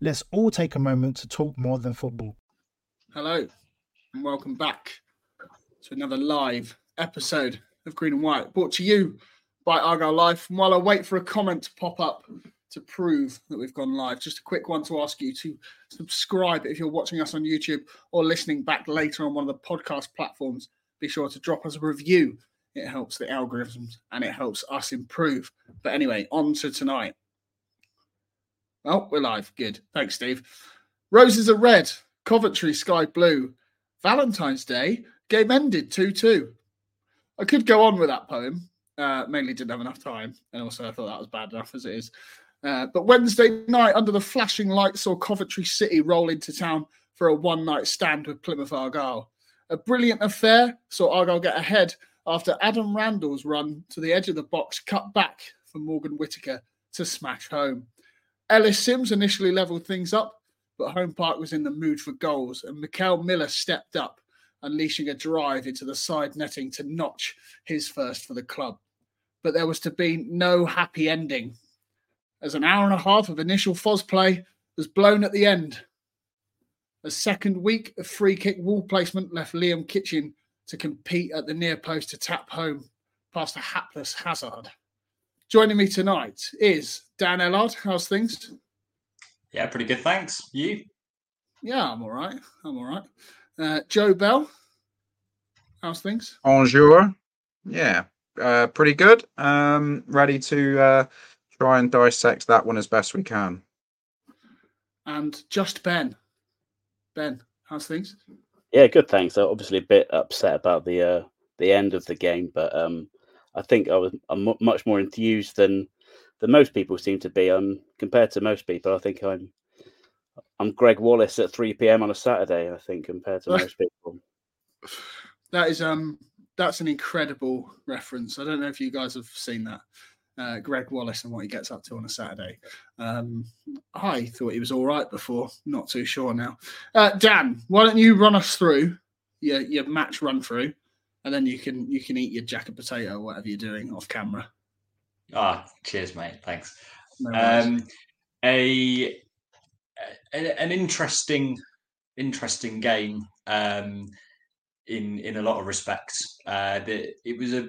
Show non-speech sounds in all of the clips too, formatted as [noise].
Let's all take a moment to talk more than football. Hello, and welcome back to another live episode of Green and White, brought to you by Argyle Life. And while I wait for a comment to pop up to prove that we've gone live, just a quick one to ask you to subscribe if you're watching us on YouTube or listening back later on one of the podcast platforms. Be sure to drop us a review. It helps the algorithms and it helps us improve. But anyway, on to tonight. Oh, we're live. Good. Thanks, Steve. Roses are red. Coventry sky blue. Valentine's Day. Game ended 2 2. I could go on with that poem. Uh, mainly didn't have enough time. And also, I thought that was bad enough as it is. Uh, but Wednesday night, under the flashing lights, saw Coventry City roll into town for a one night stand with Plymouth Argyle. A brilliant affair saw Argyle get ahead after Adam Randell's run to the edge of the box cut back for Morgan Whittaker to smash home. Ellis Simms initially levelled things up, but Home Park was in the mood for goals, and Mickel Miller stepped up, unleashing a drive into the side netting to notch his first for the club. But there was to be no happy ending, as an hour and a half of initial Foz play was blown at the end. A second week of free kick wall placement left Liam Kitching to compete at the near post to tap home past a hapless Hazard. Joining me tonight is Dan Ellard. How's things? Yeah, pretty good. Thanks. You? Yeah, I'm all right. I'm all right. Uh, Joe Bell. How's things? Bonjour. Yeah, uh, pretty good. Um, ready to uh, try and dissect that one as best we can. And just Ben. Ben, how's things? Yeah, good. Thanks. I'm obviously a bit upset about the uh, the end of the game, but um, I think I was I'm much more enthused than than most people seem to be. Um, compared to most people, I think I'm I'm Gregg Wallace at 3 p.m. on a Saturday. I think compared to [laughs] most people. That is um that's an incredible reference. I don't know if you guys have seen that. Uh, Gregg Wallace and what he gets up to on a Saturday. Um, I thought he was all right before, not too sure now. Uh, Dan, why don't you run us through your, your match run through, and then you can you can eat your jacket potato or whatever you're doing off camera. Ah, cheers, mate. Thanks. No. Um, a, a an interesting interesting game um, in in a lot of respects. Uh, the, it was a,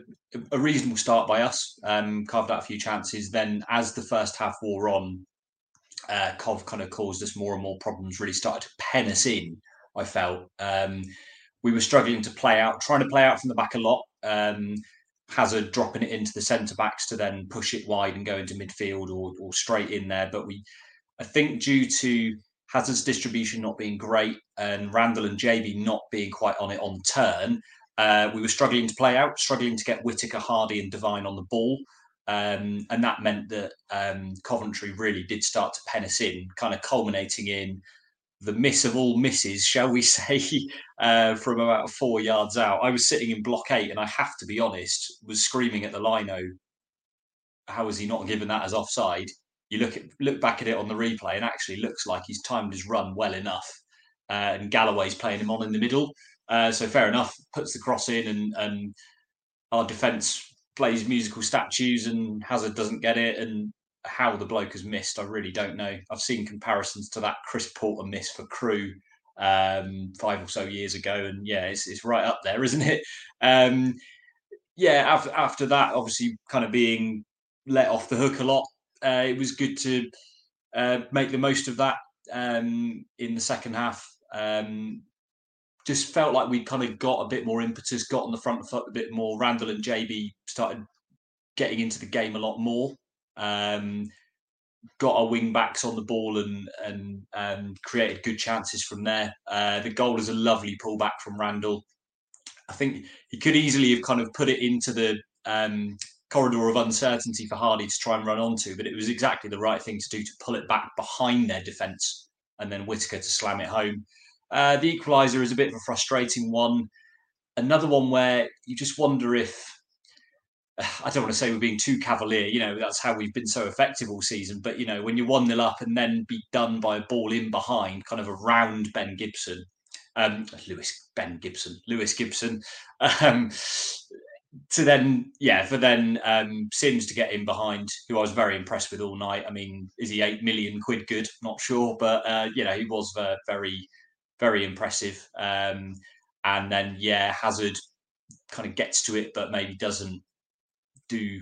a reasonable start by us. Um, carved out a few chances. Then, as the first half wore on, uh, Cov kind of caused us more and more problems. Really started to pen us in. I felt um, we were struggling to play out, trying to play out from the back a lot. Um, Hazard dropping it into the centre backs to then push it wide and go into midfield or, or straight in there. But we, I think, due to Hazard's distribution not being great and Randell and JB not being quite on it on turn, uh, we were struggling to play out, struggling to get Whittaker, Hardie, and Devine on the ball. Um, and that meant that um, Coventry really did start to pen us in, kind of culminating in the miss of all misses, shall we [laughs] say, uh, from about four yards out. I was sitting in block eight, and I have to be honest, was screaming at the lino, "How he not given that as offside?" You look at look back at it on the replay, and actually looks like he's timed his run well enough. Uh, and Galloway's playing him on in the middle, uh, so fair enough. Puts the cross in, and and our defence plays musical statues, and Hazard doesn't get it, and how the bloke has missed, I really don't know. I've seen comparisons to that Chris Porter miss for Crewe um, five or so years ago, and yeah, it's it's right up there, [laughs] isn't it? Um, yeah, after after that, obviously, kind of being let off the hook a lot, uh, it was good to uh, make the most of that um, in the second half. Um, just felt like we kind of got a bit more impetus, got on the front foot a bit more. Randell and JB started getting into the game a lot more. Um, got our wing backs on the ball and and um, created good chances from there. Uh, the goal is a lovely pullback from Randell. I think he could easily have kind of put it into the um, corridor of uncertainty for Hardie to try and run onto, but it was exactly the right thing to do to pull it back behind their defence and then Whittaker to slam it home. Uh, the equaliser is a bit of a frustrating one. Another one where you just wonder if [sighs] I don't want to say we're being too cavalier. You know, that's how we've been so effective all season. But, you know, when you're 1 0 up and then be done by a ball in behind, kind of around Ben Gibson, um, Lewis, Ben Gibson, Lewis Gibson, [laughs] um, to then, yeah, for then um, Simms to get in behind, who I was very impressed with all night. I mean, is he 8 million quid good? Not sure. But, uh, you know, he was uh, very, very impressive. Um, and then, yeah, Hazard kind of gets to it, but maybe doesn't do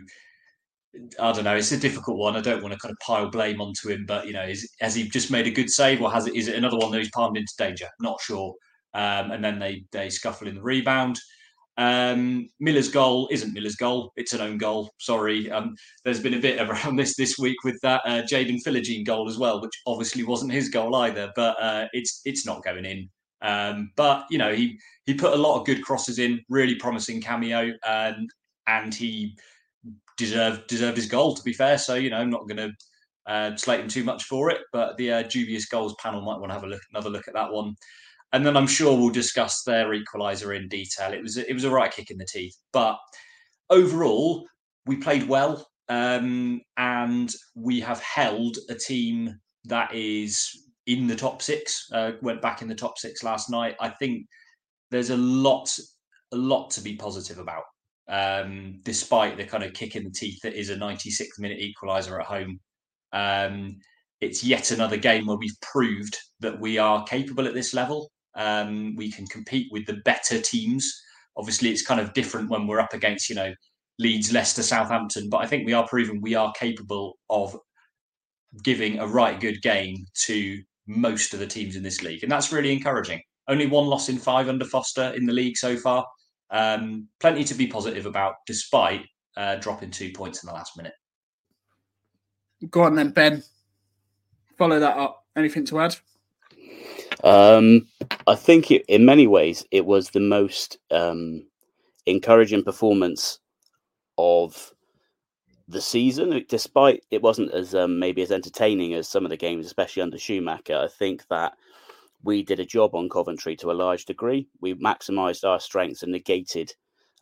I don't know. It's a difficult one. I don't want to kind of pile blame onto him, but you know, is, has he just made a good save, or has it? Is it another one that he's palmed into danger? Not sure. Um, and then they they scuffle in the rebound. Um, Miller's goal isn't Miller's goal; it's an own goal. Sorry. Um, there's been a bit around this this week with that uh, Jaden Philogene goal as well, which obviously wasn't his goal either. But uh, it's it's not going in. Um, but you know, he he put a lot of good crosses in, really promising cameo, and and he deserved deserved his goal. To be fair, so you know, I'm not going to uh, slate him too much for it. But the uh, dubious goals panel might want to have a look, another look at that one. And then I'm sure we'll discuss their equaliser in detail. It was it was a right kick in the teeth, but overall we played well, um, and we have held a team that is in the top six. Uh, went back in the top six last night. I think there's a lot a lot to be positive about um, despite the kind of kick in the teeth that is a 96 minute equaliser at home. Um, it's yet another game where we've proved that we are capable at this level. Um, we can compete with the better teams. Obviously, it's kind of different when we're up against, you know, Leeds, Leicester, Southampton, but I think we are proving we are capable of giving a right good game to most of the teams in this league. And that's really encouraging. Only one loss in five under Foster in the league so far. Um, plenty to be positive about, despite uh, dropping two points in the last minute. Go on then, Ben. Follow that up. Anything to add? Um, I think it, in many ways it was the most um, encouraging performance of the season, despite it wasn't as um, maybe as entertaining as some of the games, especially under Schumacher. I think that we did a job on Coventry to a large degree. We maximised our strengths and negated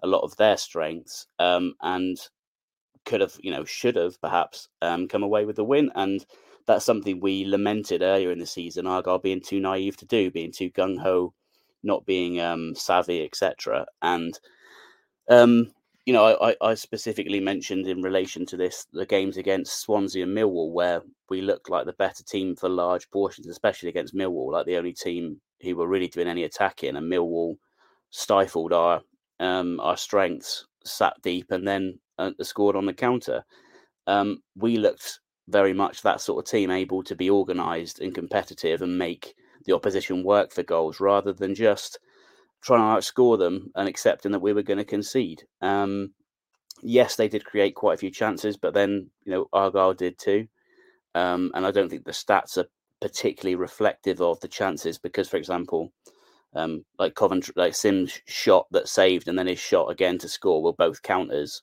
a lot of their strengths, um, and could have, you know, should have perhaps um, come away with the win. And that's something we lamented earlier in the season. Argyle being too naive to do, being too gung ho, not being um, savvy, etc. And um, you know, I, I specifically mentioned in relation to this the games against Swansea and Millwall, where we looked like the better team for large portions, especially against Millwall, like the only team who were really doing any attacking, and Millwall stifled our um, our strengths, sat deep, and then uh, scored on the counter. Um, we looked very much that sort of team, able to be organised and competitive and make the opposition work for goals, rather than just trying to outscore them and accepting that we were going to concede. Um, yes, they did create quite a few chances, but then you know Argyle did too. Um, and I don't think the stats are particularly reflective of the chances because, for example, um, like Coventry, like Simms's shot that saved and then his shot again to score will both count as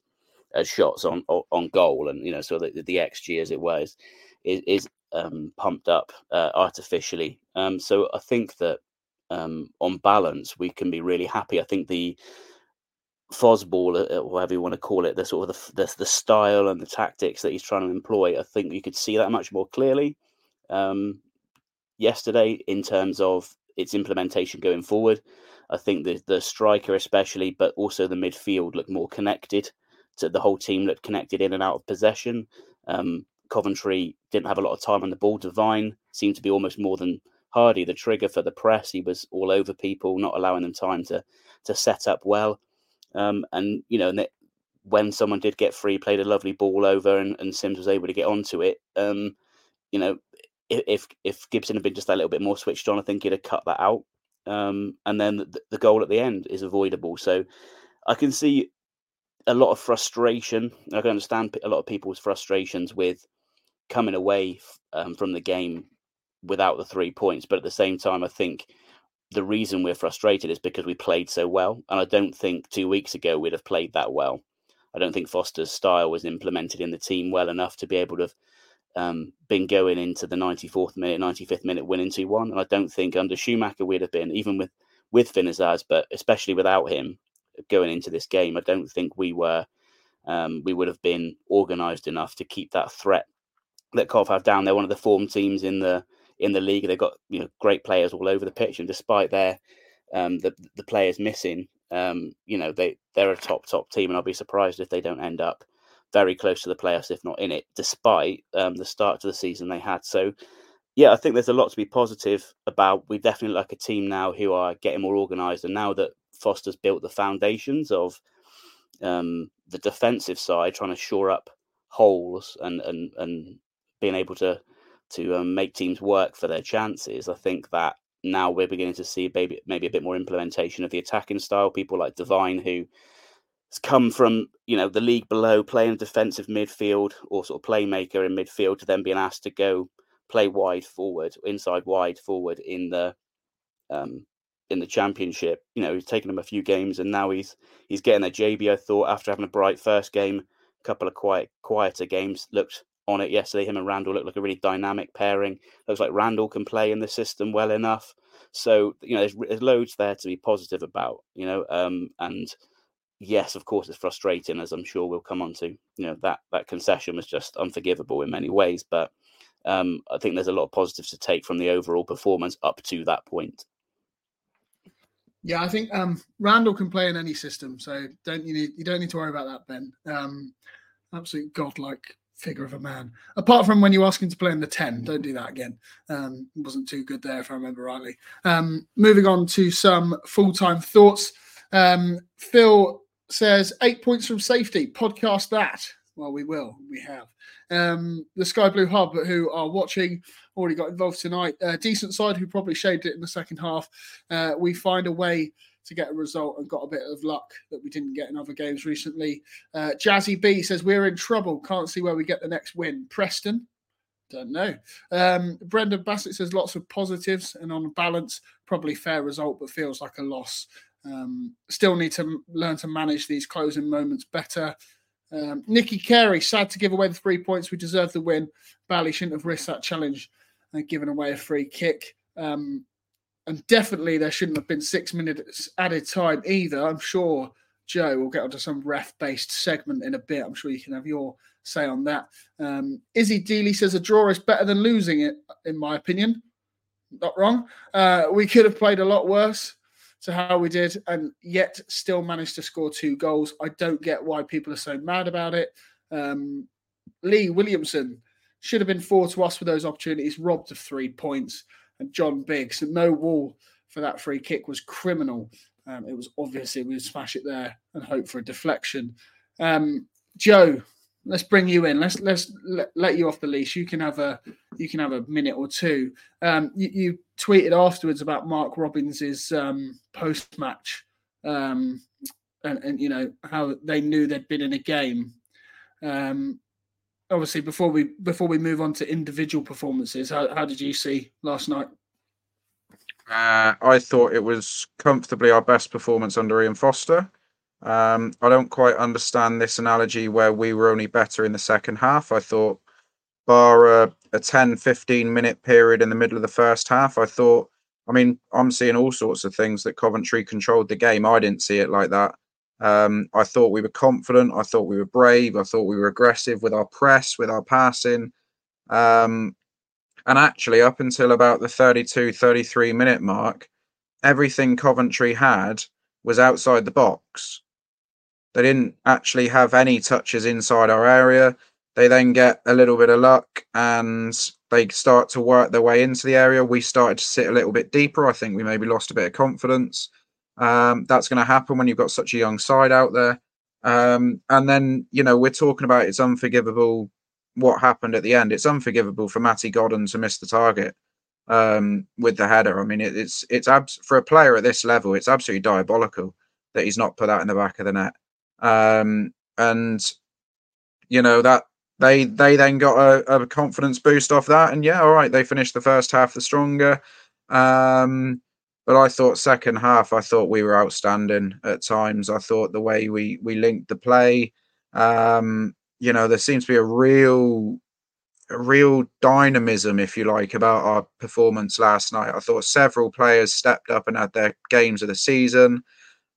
as shots on on goal, and you know so the, the xG as it was is, is um, pumped up uh, artificially. Um, so I think that um, on balance, we can be really happy. I think the Fosball, uh, uh, whatever you want to call it, the sort of the, the, the style and the tactics that he's trying to employ, I think you could see that much more clearly um, yesterday in terms of its implementation going forward. I think the the striker especially, but also the midfield looked more connected. To the whole team looked connected in and out of possession. Um, Coventry didn't have a lot of time on the ball. Devine seemed to be almost more than Hardie the trigger for the press. He was all over people, not allowing them time to to set up well. Um, and you know, when someone did get free, played a lovely ball over, and, and Simms was able to get onto it. Um, you know, if if Gibson had been just a little bit more switched on, I think he'd have cut that out. Um, and then the, the, goal at the end is avoidable. So I can see a lot of frustration. I can understand a lot of people's frustrations with coming away um, from the game without the three points. But at the same time, I think the reason we're frustrated is because we played so well. And I don't think two weeks ago we'd have played that well. I don't think Foster's style was implemented in the team well enough to be able to have um, been going into the 94th minute, 95th minute, winning 2 1. And I don't think under Schumacher we'd have been, even with, with Finn Azaz, but especially without him going into this game, I don't think we were, um, we would have been organised enough to keep that threat that Cov have down. They're one of the form teams in the in the league. They've got you know great players all over the pitch, and despite their um, the the players missing, um, you know they they're a top top team, and I'll be surprised if they don't end up very close to the playoffs, if not in it, despite um, the start to the season they had. So. Yeah, I think there's a lot to be positive about. We definitely like a team now who are getting more organised, and now that Foster's built the foundations of um, the defensive side, trying to shore up holes and and and being able to to um, make teams work for their chances. I think that now we're beginning to see maybe maybe a bit more implementation of the attacking style. People like Devine, who has come from you know the league below, playing defensive midfield or sort of playmaker in midfield, to then being asked to go play wide forward, inside wide forward in the um, in the championship. You know, he's taken him a few games, and now he's he's getting a JB. I thought after having a bright first game, a couple of quiet quieter games looked on it yesterday. Him and Randell look like a really dynamic pairing. Looks like Randell can play in the system well enough. So you know, there's, there's loads there to be positive about. You know, um, and yes, of course, it's frustrating, as I'm sure we'll come on to. You know, that that concession was just unforgivable in many ways, but um, I think there's a lot of positives to take from the overall performance up to that point. Yeah, I think um, Randell can play in any system, so don't you need you don't need to worry about that, Ben. Um, absolute godlike figure of a man. Apart from when you ask him to play in the 10, don't do that again. Um, wasn't too good there, if I remember rightly. Um, moving on to some full time thoughts. Um, Phil says, eight points from safety. Podcast that. Well, we will. We have. Um, the Sky Blue Hub, who are watching, already got involved tonight. Uh, decent side who probably shaved it in the second half. Uh, we find a way to get a result and got a bit of luck that we didn't get in other games recently. Uh, Jazzy B says we're in trouble. Can't see where we get the next win. Preston, don't know. Um, Brendan Bassett says lots of positives and on balance, probably fair result, but feels like a loss. Um, still need to learn to manage these closing moments better. Um, Nicky Carey, sad to give away the three points. We deserve the win. Bali shouldn't have risked that challenge and given away a free kick. Um, and definitely there shouldn't have been six minutes added time either. I'm sure Joe will get onto some ref based segment in a bit. I'm sure you can have your say on that. Um, Izzy Dealey says a draw is better than losing it, in my opinion. Not wrong. Uh, we could have played a lot worse to how we did, and yet still managed to score two goals. I don't get why people are so mad about it. Um, Lee Williamson should have been four to us with those opportunities, robbed of three points and John Biggs. So no wall for that free kick was criminal. Um, it was obviously we would smash it there and hope for a deflection. Um, Joe, let's bring you in. Let's let's let, let, you off the leash. You can have a you can have a minute or two. Um, you, you, tweeted afterwards about Mark Robins's um, post match, um, and, and, you know how they knew they'd been in a game. Um, obviously before we before we move on to individual performances, how, how did you see last night? Uh, I thought it was comfortably our best performance under Ian Foster. Um, I don't quite understand this analogy where we were only better in the second half. I thought, bar a, a 10 15 minute period in the middle of the first half, I thought, I mean, I'm seeing all sorts of things that Coventry controlled the game. I didn't see it like that. Um, I thought we were confident. I thought we were brave. I thought we were aggressive with our press, with our passing. Um, and actually, up until about the 32, 33 minute mark, everything Coventry had was outside the box. They didn't actually have any touches inside our area. They then get a little bit of luck and they start to work their way into the area. We started to sit a little bit deeper. I think we maybe lost a bit of confidence. Um, that's going to happen when you've got such a young side out there. Um, and then, you know, we're talking about it's unforgivable what happened at the end. It's unforgivable for Matty Godden to miss the target um, with the header. I mean, it, it's it's abs- for a player at this level, it's absolutely diabolical that he's not put that in the back of the net. Um, and you know that they they then got a, a, confidence boost off that, and yeah, all right, they finished the first half the stronger. Um, but I thought second half, I thought we were outstanding at times. I thought the way we we linked the play, um, you know, there seems to be a real a real dynamism, if you like, about our performance last night. I thought several players stepped up and had their games of the season.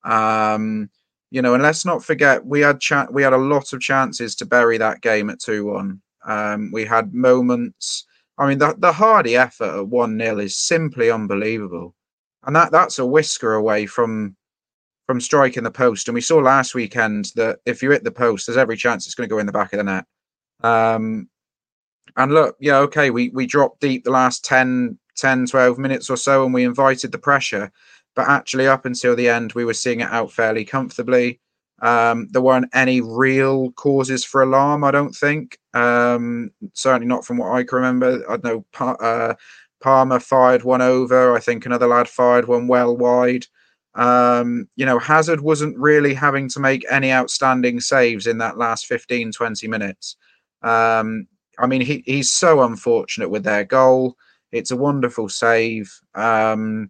Um, you know, and let's not forget we had cha- we had a lot of chances to bury that game at two one. Um, we had moments. I mean, the the Hardie effort at one 0 is simply unbelievable, and that that's a whisker away from from striking the post. And we saw last weekend that if you hit the post, there's every chance it's going to go in the back of the net. Um, and look, yeah, okay, we, we dropped deep the last 10, 10, 12 minutes or so and we invited the pressure. But actually, up until the end, we were seeing it out fairly comfortably. Um, there weren't any real causes for alarm, I don't think. Um, certainly not from what I can remember. I know uh, Palmer fired one over. I think another lad fired one well wide. Um, you know, Hazard wasn't really having to make any outstanding saves in that last 15, 20 minutes. Um, I mean, he, he's so unfortunate with their goal. It's a wonderful save. Um,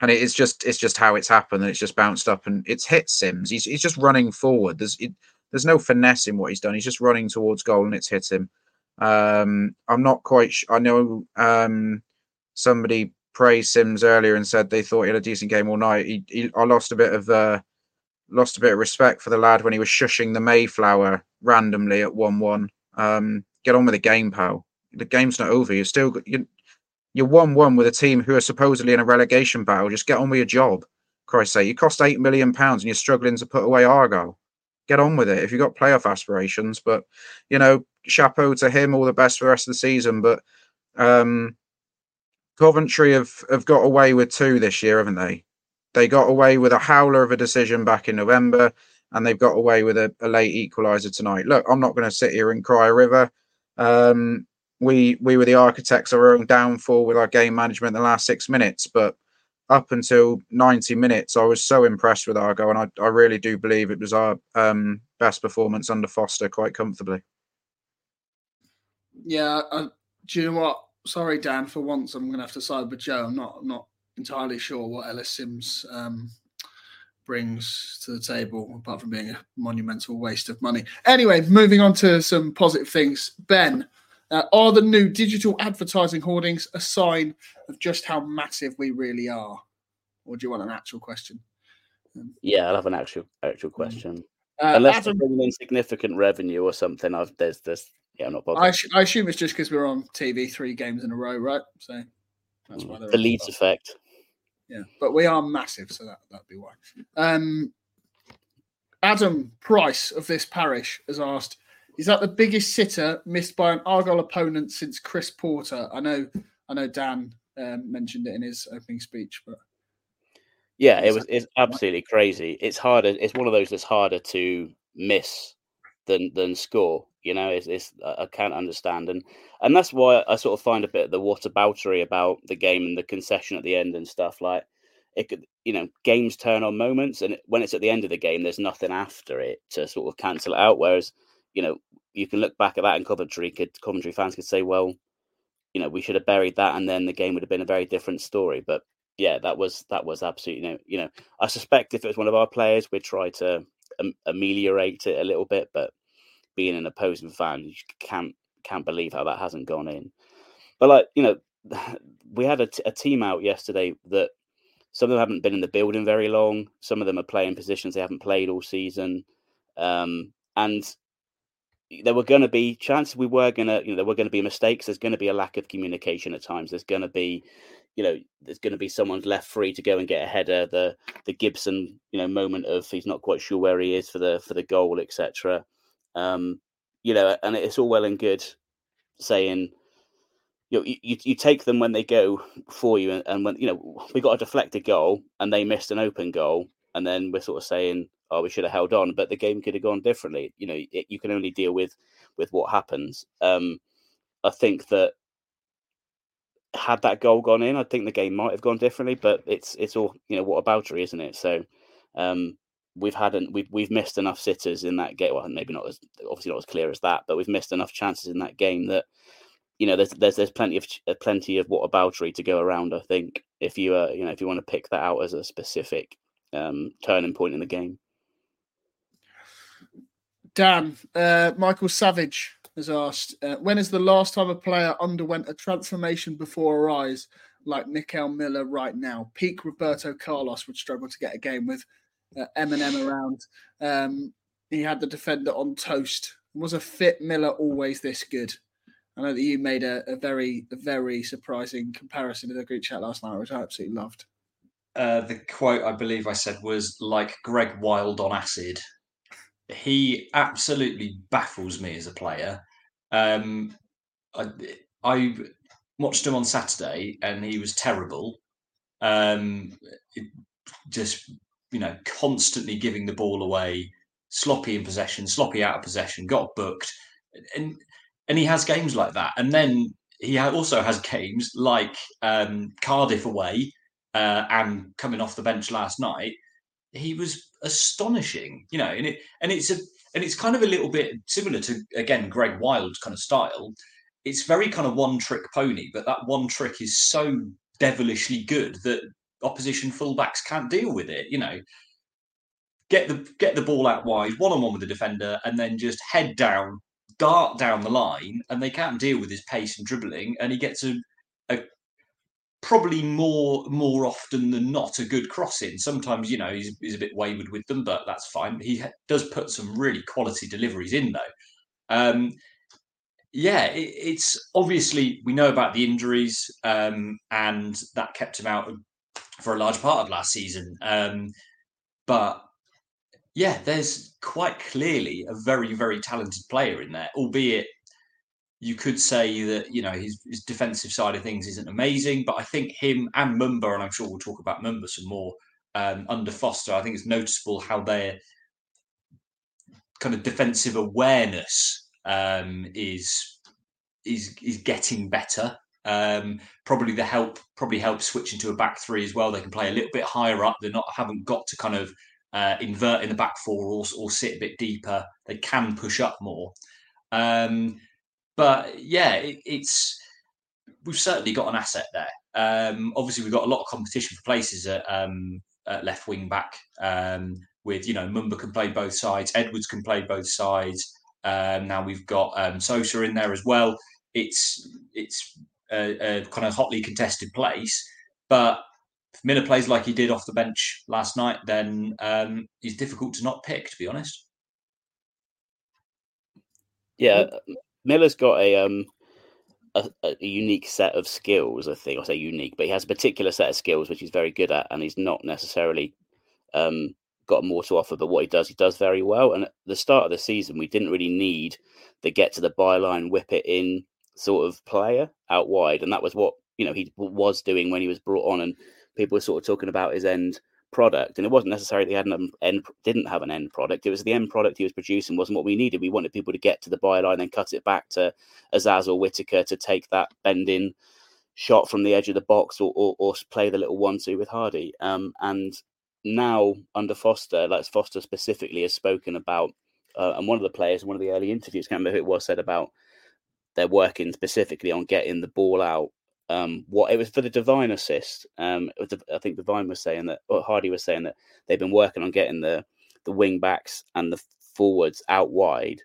and it is just it's just how it's happened and it's just bounced up and it's hit Simms. He's he's just running forward. There's it, there's no finesse in what he's done. He's just running towards goal and it's hit him. Um, I'm not quite. Sh- I know um, somebody praised Simms earlier and said they thought he had a decent game all night. He, he, I lost a bit of uh, lost a bit of respect for the lad when he was shushing the Mayflower randomly at one one. Um, get on with the game, pal. The game's not over. You're still you, you're one one with a team who are supposedly in a relegation battle. Just get on with your job. Christ's sake, you cost eight million pounds and you're struggling to put away Argyle. Get on with it if you've got playoff aspirations. But you know, chapeau to him. All the best for the rest of the season. But um, Coventry have have got away with two this year, haven't they? They got away with a howler of a decision back in November, and they've got away with a, a late equaliser tonight. Look, I'm not going to sit here and cry a river. Um, we we were the architects of our own downfall with our game management in the last six minutes, but up until 90 minutes, I was so impressed with Argo, and I, I really do believe it was our um, best performance under Foster quite comfortably. Yeah, uh, do you know what? Sorry, Dan. For once, I'm going to have to side with Joe. I'm not I'm not entirely sure what Ellis Simms um, brings to the table, apart from being a monumental waste of money. Anyway, moving on to some positive things. Ben, uh, are the new digital advertising hoardings a sign of just how massive we really are? Or do you want an actual question? Um, yeah, I'll have an actual actual mm. question. Uh, Unless Adam, bringing in significant revenue or something, I've there's this. Yeah, I'm not bothered. I, I assume it's just because we're on TV three games in a row, right? So that's why mm, the Leeds effect. Yeah, but we are massive, so that that'd be why. Um, Adam Price of this parish has asked, is that the biggest sitter missed by an Argyle opponent since Chris Porter? I know, I know. Dan um, mentioned it in his opening speech, but yeah, it was. It's absolutely crazy. It's harder. It's one of those that's harder to miss than than score. You know, it's, it's I can't understand, and and that's why I sort of find a bit of the whataboutery about the game and the concession at the end and stuff like it could you know games turn on moments and when it's at the end of the game there's nothing after it to sort of cancel it out whereas you know, you can look back at that and Coventry could Coventry fans could say, well, you know, we should have buried that, and then the game would have been a very different story. But yeah, that was that was absolutely you know, you know, I suspect if it was one of our players, we'd try to ameliorate it a little bit. But being an opposing fan, you can't can't believe how that hasn't gone in. But like you know, [laughs] we had a, t- a team out yesterday that some of them haven't been in the building very long. Some of them are playing positions they haven't played all season. Um, and there were going to be chances we were going to you know there were going to be mistakes there's going to be a lack of communication at times there's going to be you know there's going to be someone's left free to go and get a header the the gibson you know moment of he's not quite sure where he is for the for the goal etc um you know and it's all well and good saying you, know, you you take them when they go for you, and, and when you know we got a deflected goal and they missed an open goal, and then we're sort of saying, oh, we should have held on, but the game could have gone differently. You know, it, you can only deal with with what happens. Um, I think that had that goal gone in, I think the game might have gone differently. But it's it's all you know what about isn't it? So um, we've had an, we've we've missed enough sitters in that game. Well, maybe not as obviously not as clear as that, but we've missed enough chances in that game that you know there's there's there's plenty of uh, plenty of what aboutery to go around. I think if you uh, you know if you want to pick that out as a specific um, turning point in the game. Dan, uh, Michael Savage has asked, uh, when is the last time a player underwent a transformation before our eyes, like Mickel Miller right now? Peak Roberto Carlos would struggle to get a game with uh, Eminem around. Um, he had the defender on toast. Was a fit Miller always this good? I know that you made a, a very, a very surprising comparison in the group chat last night, which I absolutely loved. Uh, the quote I believe I said was like Greg Wild on acid he absolutely baffles me as a player. Um, I, I watched him on Saturday and he was terrible. Um, just you know, constantly giving the ball away, sloppy in possession, sloppy out of possession, got booked, and and he has games like that. And then he also has games like um, Cardiff away uh, and coming off the bench last night. He was astonishing, you know, and it and it's a and it's kind of a little bit similar to again Greg Wild kind of style. It's very kind of one trick pony, but that one trick is so devilishly good that opposition fullbacks can't deal with it. You know, get the get the ball out wide, one on one with the defender, and then just head down, dart down the line, and they can't deal with his pace and dribbling, and he gets a probably more more often than not a good crossing. Sometimes you know he's, he's a bit wayward with them, but that's fine. He ha- does put some really quality deliveries in though. Um, yeah, it, it's obviously we know about the injuries, um, and that kept him out for a large part of last season. Um, but yeah, there's quite clearly a very very talented player in there, albeit you could say that you know his, his, defensive side of things isn't amazing, but I think him and Mumba, and I'm sure we'll talk about Mumba some more um, under Foster. I think it's noticeable how their kind of defensive awareness um, is is is getting better. Um, probably the help probably helps switching to a back three as well. They can play a little bit higher up. They're not haven't got to kind of uh, invert in the back four or, or sit a bit deeper. They can push up more. Um, but yeah, it, it's we've certainly got an asset there. Um, obviously, we've got a lot of competition for places at, um, at left wing back. Um, with you know, Mumba can play both sides, Edwards can play both sides. Um, now we've got um, Sousa in there as well. It's it's a, a, kind of hotly contested place, but if Miller plays like he did off the bench last night, then um, he's difficult to not pick. To be honest. Yeah, Miller's got a um a, a, unique set of skills. I think I say unique, but he has a particular set of skills which he's very good at, and he's not necessarily um got more to offer. But what he does, he does very well. And at the start of the season, we didn't really need the get to the byline, whip it in sort of player out wide, and that was what you know he was doing when he was brought on, and people were sort of talking about his end product, and it wasn't necessarily he hadn't an end, didn't have an end product. It was the end product he was producing wasn't what we needed. We wanted people to get to the byline and cut it back to Azaz or Whittaker to take that bending shot from the edge of the box or, or, or play the little one-two with Hardie. Um, and now under Foster, like Foster specifically has spoken about, uh, and one of the players, in one of the early interviews, can't remember who it was, said about they're working specifically on getting the ball out um, what it was for the Devine assist. Um, I think Devine was saying that, or Hardie was saying that they've been working on getting the the wing backs and the forwards out wide,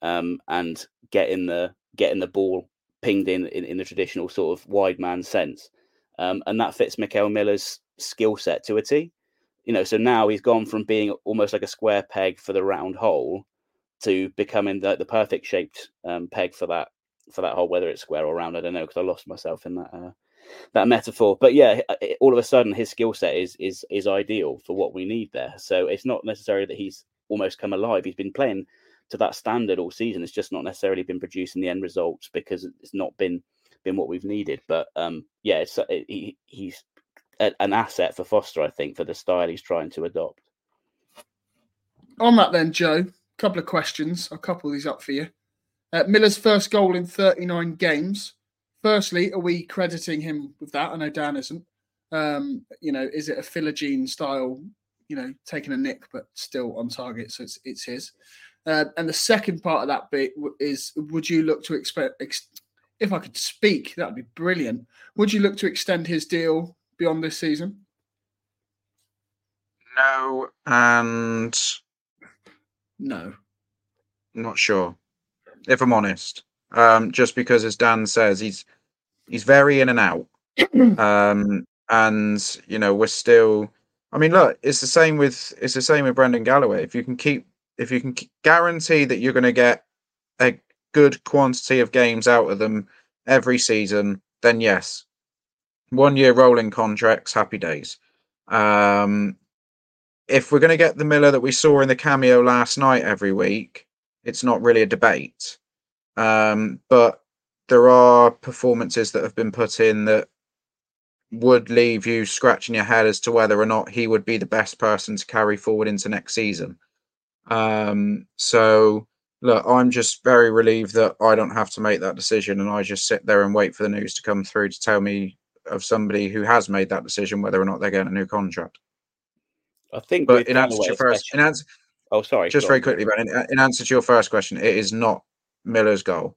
um, and getting the getting the ball pinged in, in, in the traditional sort of wide man sense, um, and that fits Mickel Miller's skill set to a T. You know, so now he's gone from being almost like a square peg for the round hole to becoming the, the perfect shaped um, peg for that for that whole whether it's square or round. I don't know because I lost myself in that uh, that metaphor. But yeah, all of a sudden his skill set is is is ideal for what we need there. So it's not necessarily that he's almost come alive. He's been playing to that standard all season. It's just not necessarily been producing the end results because it's not been been what we've needed. But um, yeah, it's, it, he, he's a, an asset for Foster, I think, for the style he's trying to adopt. On that, then, Joe, a couple of questions. I'll couple these up for you. Uh, Miller's first goal in 39 games. Firstly, are we crediting him with that? I know Dan isn't. Um, you know, is it a Philogene style, you know, taking a nick but still on target? So it's, it's his. Uh, and the second part of that bit is would you look to expect, ex- if I could speak, that'd be brilliant. Would you look to extend his deal beyond this season? No, and no. Not sure, if I'm honest. Um, just because, as Dan says, he's he's very in and out. [clears throat] um, and you know, we're still. I mean, look, it's the same with it's the same with Brendan Galloway. If you can keep, if you can guarantee that you're going to get a good quantity of games out of them every season, then yes, one year rolling contracts, happy days. Um, if we're going to get the Miller that we saw in the cameo last night every week, it's not really a debate. Um, but there are performances that have been put in that would leave you scratching your head as to whether or not he would be the best person to carry forward into next season. Um, so look, I'm just very relieved that I don't have to make that decision and I just sit there and wait for the news to come through to tell me of somebody who has made that decision whether or not they're getting a new contract. I think, but in answer to your first, in answer, oh sorry, just very quickly, but in, in, answer to your first question, it is not Miller's goal.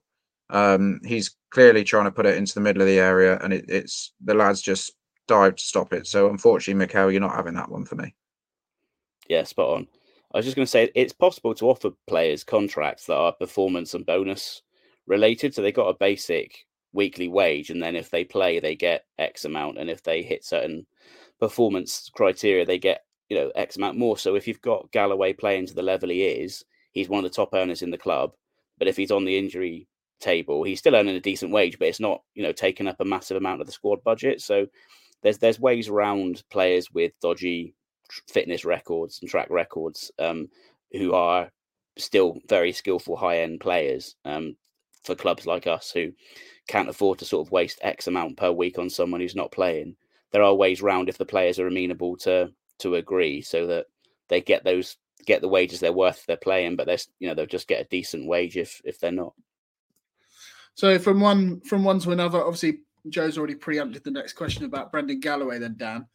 Um, he's clearly trying to put it into the middle of the area, and it, it's the lads just dive to stop it. So unfortunately, Mickel, you're not having that one for me. Yeah, spot on. I was just going to say it's possible to offer players contracts that are performance and bonus related. So they got a basic weekly wage, and then if they play, they get X amount, and if they hit certain performance criteria, they get you know X amount more. So if you've got Galloway playing to the level he is, he's one of the top earners in the club. But if he's on the injury table, he's still earning a decent wage, but it's not you know taking up a massive amount of the squad budget. So there's there's ways around players with dodgy fitness records and track records um, who are still very skillful high end players um, for clubs like us who can't afford to sort of waste X amount per week on someone who's not playing. There are ways round if the players are amenable to to agree so that they get those get the wages they're worth they're playing, but they're you know they'll just get a decent wage if if they're not. So from one from one to another, obviously Joe's already preempted the next question about Brendan Galloway. Then Dan,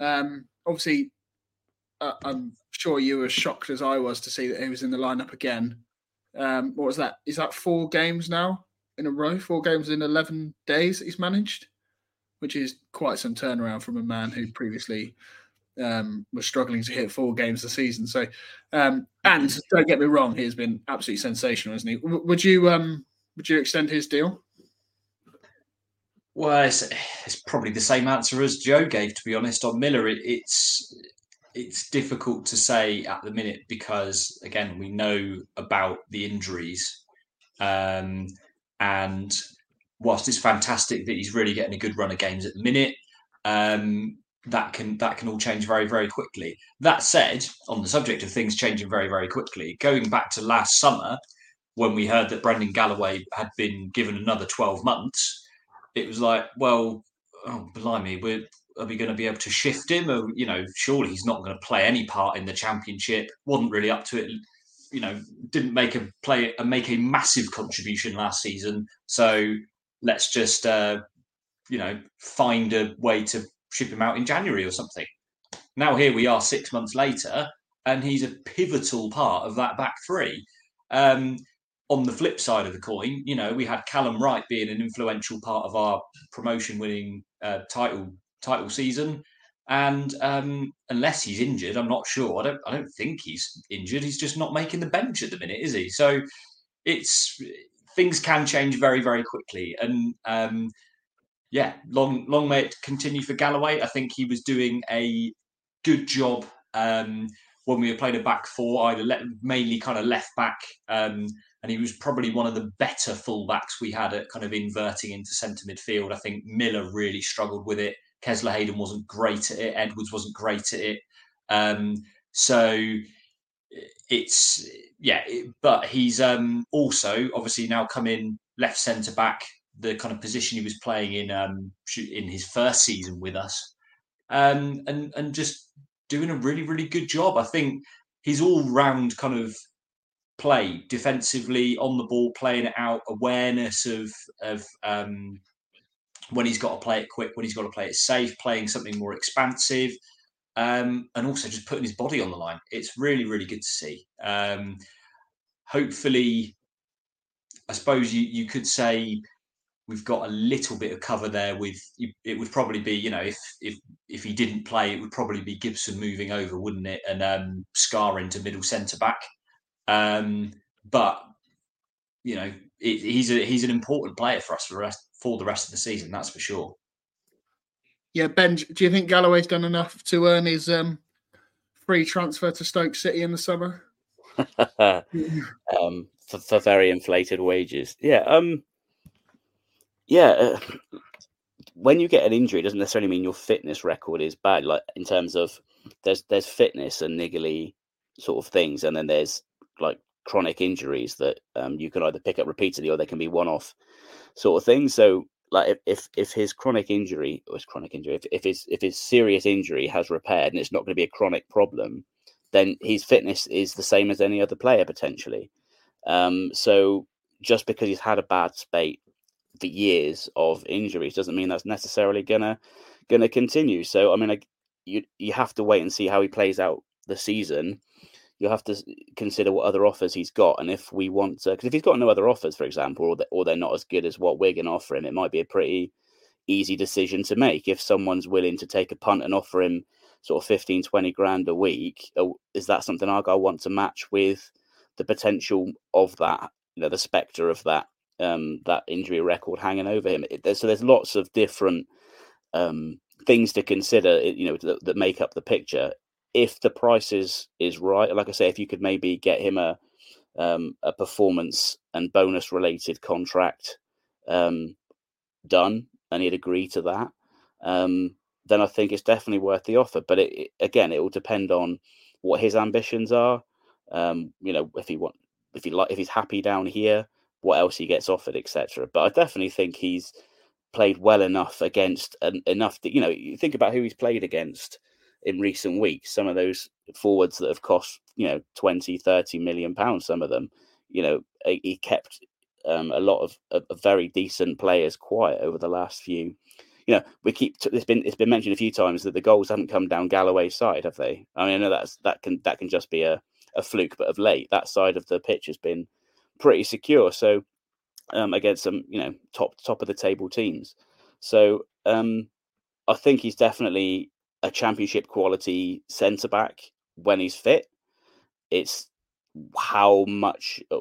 um, obviously, uh, I'm sure you were shocked as I was to see that he was in the lineup again. Um, what was that? Is that four games now in a row? Four games in eleven days that he's managed, which is quite some turnaround from a man who previously um, was struggling to hit four games a season. So, um, and don't get me wrong, he's been absolutely sensational, isn't he? Would you um, would you extend his deal? Well, it's, it's, probably the same answer as Joe gave. To be honest, on Miller, it, it's it's difficult to say at the minute because again, we know about the injuries, um, and whilst it's fantastic that he's really getting a good run of games at the minute, um, that can that can all change very very quickly. That said, on the subject of things changing very very quickly, going back to last summer when we heard that Brendan Galloway had been given another twelve months, it was like, well, oh blimey, we're are we going to be able to shift him? Or you know, surely he's not going to play any part in the championship. wasn't really up to it. You know, didn't make a play and make a massive contribution last season. So let's just uh, you know find a way to ship him out in January or something. Now here we are six months later, and he's a pivotal part of that back three. Um, on the flip side of the coin, you know, we had Callum Wright being an influential part of our promotion-winning uh, title title season, and um, unless he's injured, I'm not sure. I don't. I don't think he's injured. He's just not making the bench at the minute, is he? So it's things can change very, very quickly, and um, yeah, long long may it continue for Galloway. I think he was doing a good job um, when we were playing a back four, either le- mainly kind of left back, um, and he was probably one of the better fullbacks we had at kind of inverting into centre midfield. I think Miller really struggled with it. Kesler Hayden wasn't great at it. Edwards wasn't great at it. Um, so it's yeah, but he's um, also obviously now come in left centre back the kind of position he was playing in um, in his first season with us, um, and and just doing a really really good job. I think his all round kind of play defensively on the ball, playing it out, awareness of of um, when he's got to play it quick, when he's got to play it safe, playing something more expansive, um, and also just putting his body on the line. It's really really good to see. Um, hopefully, I suppose you you could say we've got a little bit of cover there with it would probably be you know if if if he didn't play it would probably be Gibson moving over wouldn't it? And um Scarr into middle centre back. Um but you know it, he's a he's an important player for us for the rest for the rest of the season that's for sure. Yeah Ben do you think Galloway's done enough to earn his um free transfer to Stoke City in the summer? [laughs] Um for, for very inflated wages. Yeah um yeah, uh, when you get an injury, doesn't necessarily mean your fitness record is bad. Like in terms of there's there's fitness and niggly sort of things, and then there's like chronic injuries that um, you can either pick up repeatedly or they can be one-off sort of things. So like if, if if his chronic injury or his chronic injury, if, if his if his serious injury has repaired and it's not going to be a chronic problem, then his fitness is the same as any other player potentially. Um, so just because he's had a bad spate for years of injuries doesn't mean that's necessarily gonna gonna continue. So I mean, like, you you have to wait and see how he plays out the season. You have to consider what other offers he's got, and if we want to, because if he's got no other offers, for example, or, or they're not as good as what we're going to offer him, it might be a pretty easy decision to make. If someone's willing to take a punt and offer him sort of 15, 20 grand a week, is that something Argyle want to match with the potential of that, you know, the spectre of that um, that injury record hanging over him. It, so there's lots of different um, things to consider, you know, that, that, make up the picture. If the price is is right, like I say, if you could maybe get him a um, a performance and bonus related contract um, done, and he'd agree to that, um, then I think it's definitely worth the offer. But it, it, again, it will depend on what his ambitions are. Um, you know, if he want, if he like, if he's happy down here, what else he gets offered, etc. But I definitely think he's played well enough against and enough that you know you think about who he's played against in recent weeks some of those forwards that have cost you know 20 30 million pounds some of them you know he kept um, a lot of, of, very decent players quiet over the last few you know we keep it's been it's been mentioned a few times that the goals haven't come down Galloway's side have they i mean i know that's that can that can just be a, a fluke but of late that side of the pitch has been pretty secure. So um, against some you know top top of the table teams. So um, I think he's definitely a championship quality centre back when he's fit. It's how much uh,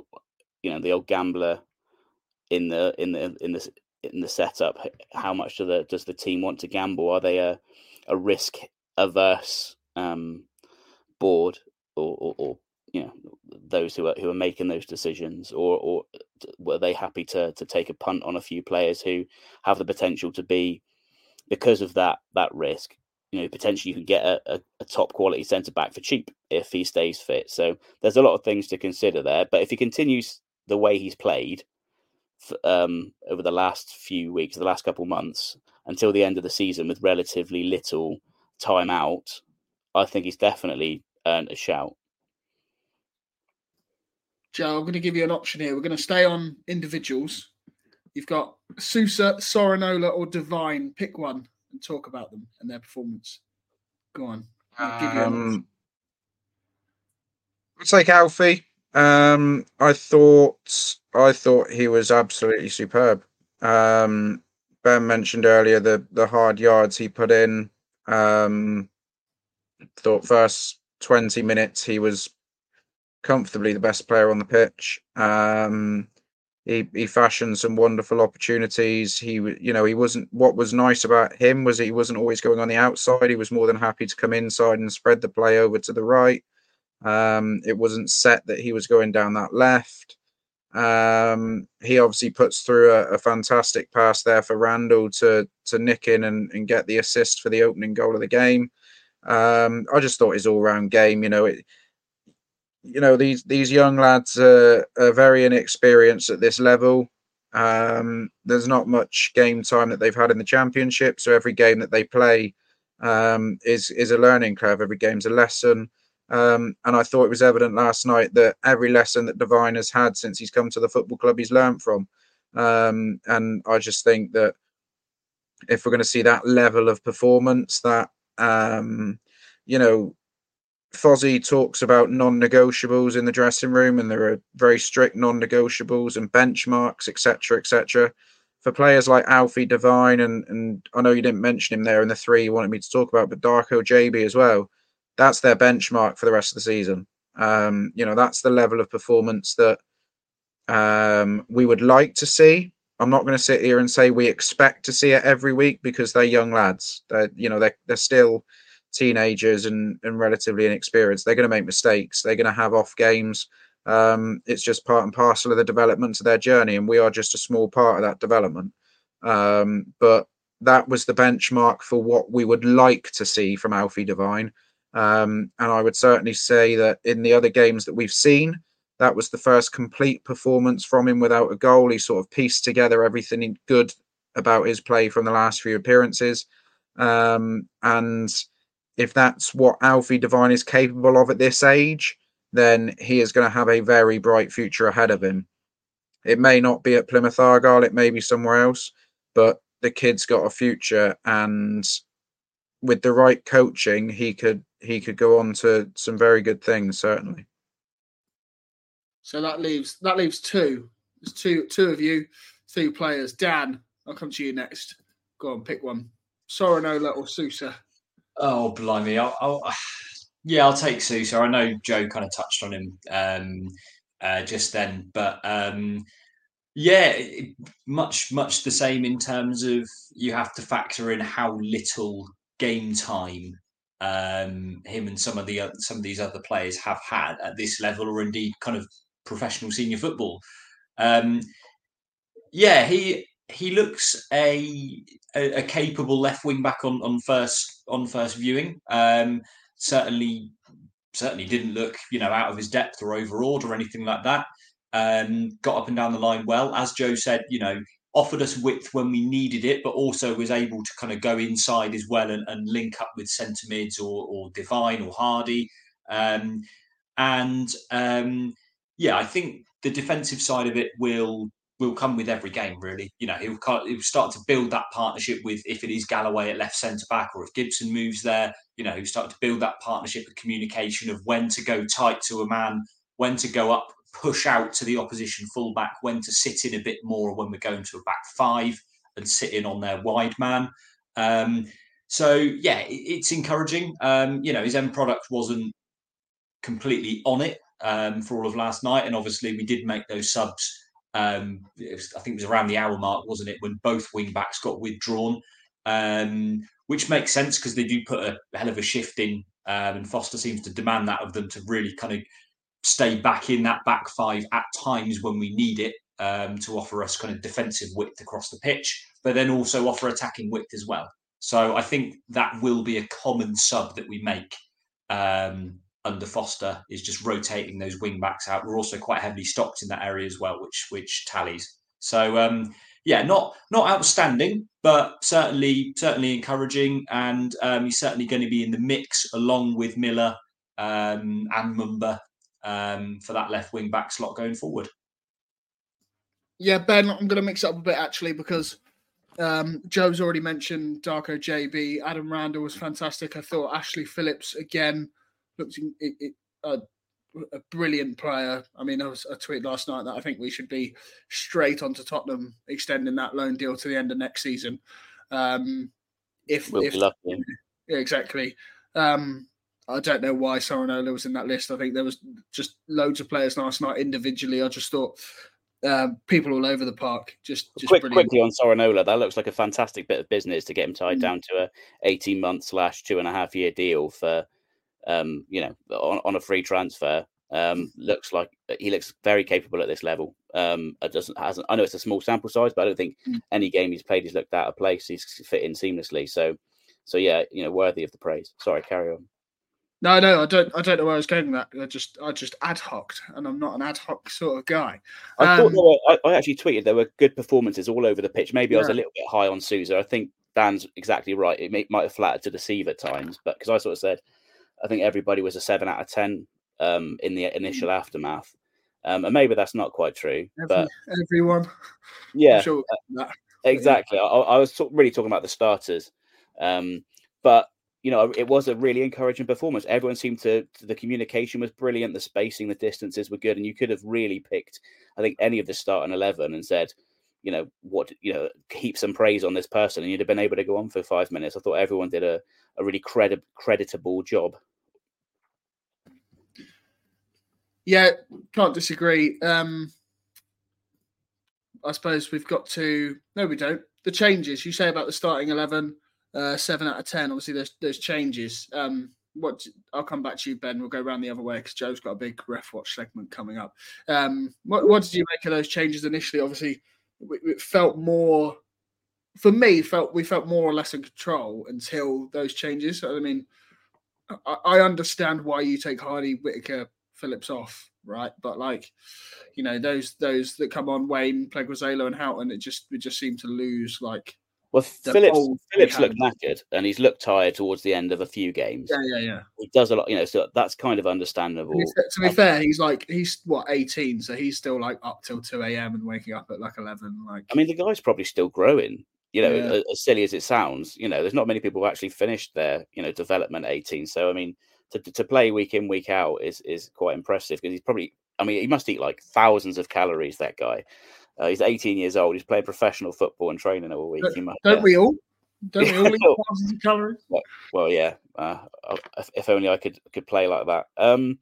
you know the old gambler in the in the in the in the setup. How much do the does the team want to gamble? Are they a a risk averse um, board or, or, or you know those who are who are making those decisions, or or were they happy to to take a punt on a few players who have the potential to be because of that that risk? You know, potentially you can get a, a, a top quality centre back for cheap if he stays fit. So there's a lot of things to consider there. But if he continues the way he's played um, over the last few weeks, the last couple months, until the end of the season with relatively little time out, I think he's definitely earned a shout. Joe, I'm going to give you an option here. We're going to stay on individuals. You've got Sousa, Sorinola, or Devine. Pick one and talk about them and their performance. Go on. I'll um, I'll take Alfie. Um, I thought I thought he was absolutely superb. Um, ben mentioned earlier the the hard yards he put in. Um, thought first twenty minutes he was comfortably the best player on the pitch. Um, he he fashioned some wonderful opportunities. He you know he wasn't. What was nice about him was he wasn't always going on the outside. He was more than happy to come inside and spread the play over to the right. Um, it wasn't set that he was going down that left. Um, he obviously puts through a, a, fantastic pass there for Randell to to nick in and, and get the assist for the opening goal of the game. Um, I just thought his all round game, you know, it, you know these these young lads are, are very inexperienced at this level. Um, there's not much game time that they've had in the championship, so every game that they play um, is is a learning curve. Every game's a lesson. Um, and I thought it was evident last night that every lesson that Devine has had since he's come to the football club, he's learned from. Um, and I just think that if we're going to see that level of performance, that um, you know, Fozzie talks about non-negotiables in the dressing room, and there are very strict non-negotiables and benchmarks, etc., etc. For players like Alfie Devine, and and I know you didn't mention him there in the three you wanted me to talk about, but Darko Gyabi as well. That's their benchmark for the rest of the season. Um, you know, that's the level of performance that um, we would like to see. I'm not going to sit here and say we expect to see it every week because they're young lads. They're you know they're they're still teenagers and and relatively inexperienced. They're going to make mistakes. They're going to have off games. Um, it's just part and parcel of the development of their journey, and we are just a small part of that development. Um, but that was the benchmark for what we would like to see from Alfie Devine. Um, and I would certainly say that in the other games that we've seen, that was the first complete performance from him without a goal. He sort of pieced together everything good about his play from the last few appearances. Um, and if that's what Alfie Devine is capable of at this age, then he is going to have a very bright future ahead of him. It may not be at Plymouth Argyle, it may be somewhere else, but the kid's got a future and with the right coaching he could he could go on to some very good things certainly. So that leaves that leaves two. There's two two of you, two players. Dan, I'll come to you next. Go on, pick one. Sorinola or Sousa? Oh, blimey! I'll, I'll, [sighs] yeah, I'll take Sousa. I know Joe kind of touched on him um, uh, just then, but um, yeah, much much the same in terms of you have to factor in how little game time um, him and some of the some of these other players have had at this level, or indeed kind of professional senior football. Um, yeah, he he looks a, a, a capable left wing back on, on first on first viewing. Um, certainly certainly didn't look you know out of his depth or overawed or anything like that. Um, got up and down the line well, as Joe said. You know, offered us width when we needed it, but also was able to kind of go inside as well and, and link up with centre mids or, or Devine or Hardie. Um, and um, yeah, I think the defensive side of it will will come with every game. Really, you know, he'll, he'll start to build that partnership with if it is Galloway at left centre back or if Gibson moves there. You know, he'll start to build that partnership of communication of when to go tight to a man, when to go up, push out to the opposition fullback, when to sit in a bit more when we're going to a back five and sit in on their wide man. Um, so yeah, it, it's encouraging. Um, you know, his end product wasn't completely on it um, for all of last night. And obviously, we did make those subs. Um, was, I think it was around the hour mark, wasn't it, when both wing backs got withdrawn, um, which makes sense because they do put a hell of a shift in, um, and Foster seems to demand that of them to really kind of stay back in that back five at times when we need it um, to offer us kind of defensive width across the pitch, but then also offer attacking width as well. So I think that will be a common sub that we make um, under Foster is just rotating those wing backs out. We're also quite heavily stocked in that area as well, which which tallies. So um, yeah, not not outstanding, but certainly certainly encouraging, and um, he's certainly going to be in the mix along with Miller um, and Mumba um, for that left wing back slot going forward. Yeah, Ben, I'm going to mix it up a bit actually because um, Joe's already mentioned Darko Gyabi. Adam Randell was fantastic. I thought Ashley Phillips again looked it, it, uh, a brilliant player. I mean, I was a tweet last night that I think we should be straight onto Tottenham, extending that loan deal to the end of next season. Um, if we'll if yeah, exactly. Um, I don't know why Sorinola was in that list. I think there was just loads of players last night individually. I just thought um, people all over the park. Just, just Quick, quickly on Sorinola, that looks like a fantastic bit of business to get him tied Mm. down to a eighteen month slash two and a half year deal for, um, you know, on, on a free transfer. Um, looks like he looks very capable at this level. Um, doesn't hasn't. I know it's a small sample size, but I don't think Mm. any game he's played he's looked out of place. He's fit in seamlessly. So, so yeah, you know, worthy of the praise. Sorry, carry on. No, no, I don't. I don't know where I was going with that. I just, I just ad hoc, and I'm not an ad hoc sort of guy. I thought Um, there were, I, I actually tweeted there were good performances all over the pitch. Maybe I was a little bit high on Sousa. I think Dan's exactly right. It may, might have flattered to deceive at times, but because I sort of said, I think everybody was a seven out of ten um, in the initial aftermath, um, and maybe that's not quite true. Every, but everyone, [laughs] yeah, sure get. [laughs] Exactly. I, I was really talking about the starters, um, but you know, it was a really encouraging performance. Everyone seemed to the communication was brilliant, the spacing, the distances were good, and you could have really picked, I think, any of the starting eleven and said, you know, what you know, heap some praise on this person, and you'd have been able to go on for five minutes. I thought everyone did a, a really credi- creditable job. Yeah, can't disagree. Um, I suppose we've got to. No, we don't. The changes you say about the starting eleven, uh, seven out of ten. Obviously, there's there's changes. Um, what I'll come back to you, Ben. We'll go around the other way because Joe's got a big ref watch segment coming up. Um, what what did you make of those changes initially? Obviously, it, felt more. For me, felt we felt more or less in control until those changes. I mean, I, I understand why you take Hardie, Whittaker, Phillips off, right? But like, you know, those those that come on, Wayne, Pleguezuelo, and Houghton, it just we just seem to lose like Well, Phillips Phillips looked knackered, and he's looked tired towards the end of a few games. yeah, yeah, yeah. He does a lot, you know, so that's kind of understandable. To be, fa- to be fair, he's like he's what 18, so he's still like up till 2 a.m. and waking up at like 11. Like I mean, the guy's probably still growing. You know, Yeah. as silly as it sounds, you know, there's not many people who actually finished their, you know, development 18. So, I mean, to, to play week in, week out is is quite impressive because he's probably, I mean, he must eat like thousands of calories. That guy, uh, he's 18 years old. He's playing professional football and training all week. He must, don't uh, we all? Don't we all eat [laughs] thousands of calories? well, yeah. Uh, if, if only I could could play like that. Um,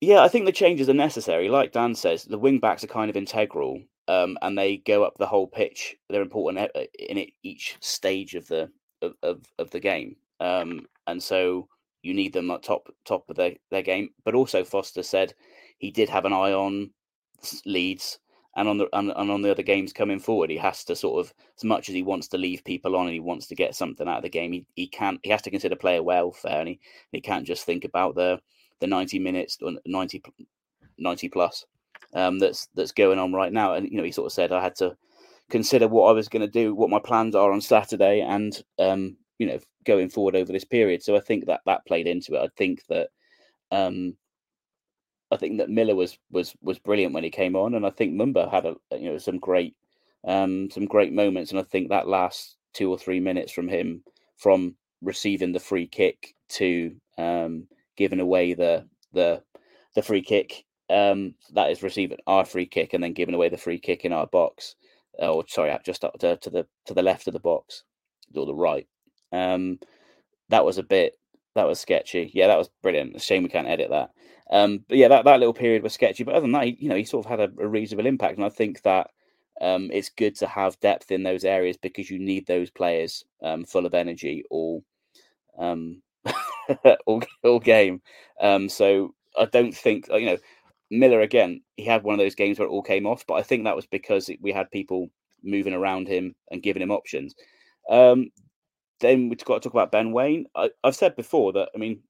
yeah, I think the changes are necessary. Like Dan says, the wing backs are kind of integral, um, and they go up the whole pitch. They're important e- in each stage of the of, of, of the game, um, and so you need them at top top of their, their game. But also, Foster said he did have an eye on Leeds and on the and, and on the other games coming forward. He has to sort of, as much as he wants to leave people on and he wants to get something out of the game, he, he can't. He has to consider player welfare, and he, he can't just think about the the 90 minutes or 90, 90 plus um, that's that's going on right now. And you know, he sort of said I had to consider what I was going to do, what my plans are on Saturday, and um, you know, going forward over this period. So I think that that played into it. I think that um, I think that Miller was was was brilliant when he came on, and I think Mumba had a you know some great um, some great moments, and I think that last two or three minutes from him from receiving the free kick to um, giving away the the the free kick um, that is receiving our free kick and then giving away the free kick in our box, or sorry, just up to, to the to the left of the box or the right. Um, that was a bit that was sketchy. Yeah, that was brilliant. Shame we can't edit that. Um, but yeah, that, that little period was sketchy. But other than that, you know, he sort of had a, a reasonable impact, and I think that um, it's good to have depth in those areas because you need those players um, full of energy all um, [laughs] all, all game. Um, so I don't think uh, you know Miller again. He had one of those games where it all came off, but I think that was because we had people moving around him and giving him options. Um, then we've got to talk about Ben Wayne. I, I've said before that I mean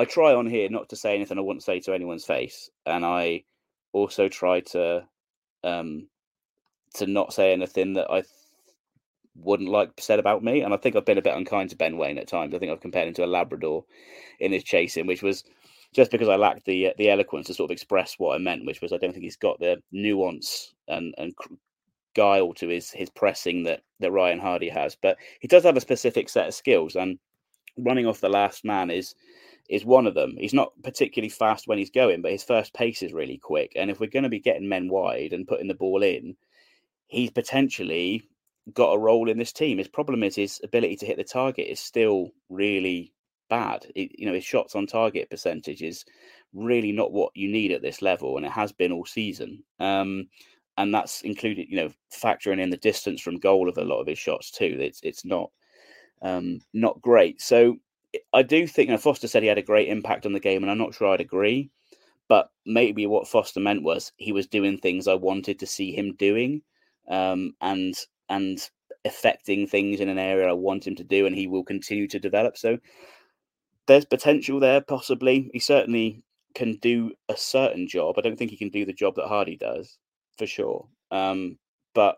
I try on here not to say anything I wouldn't say to anyone's face, and I also try to um, to not say anything that I th- wouldn't like said about me. And I think I've been a bit unkind to Ben Wayne at times. I think I've compared him to a Labrador in his chasing, which was just because I lacked the uh, the eloquence to sort of express what I meant, which was I don't think he's got the nuance and and guile to his his pressing that that Ryan Hardie has. But he does have a specific set of skills, and running off the last man is is one of them. He's not particularly fast when he's going, but his first pace is really quick. And if we're going to be getting men wide and putting the ball in, he's potentially got a role in this team. His problem is his ability to hit the target is still really bad. It, you know, his shots on target percentage is really not what you need at this level, and it has been all season. Um, and that's included, you know, factoring in the distance from goal of a lot of his shots too. It's it's not um, not great. So I do think, you know, Foster said he had a great impact on the game, and I'm not sure I'd agree. But maybe what Foster meant was he was doing things I wanted to see him doing, um, and and affecting things in an area I want him to do, and he will continue to develop. So there's potential there, possibly. He certainly can do a certain job. I don't think he can do the job that Hardie does, for sure. Um, but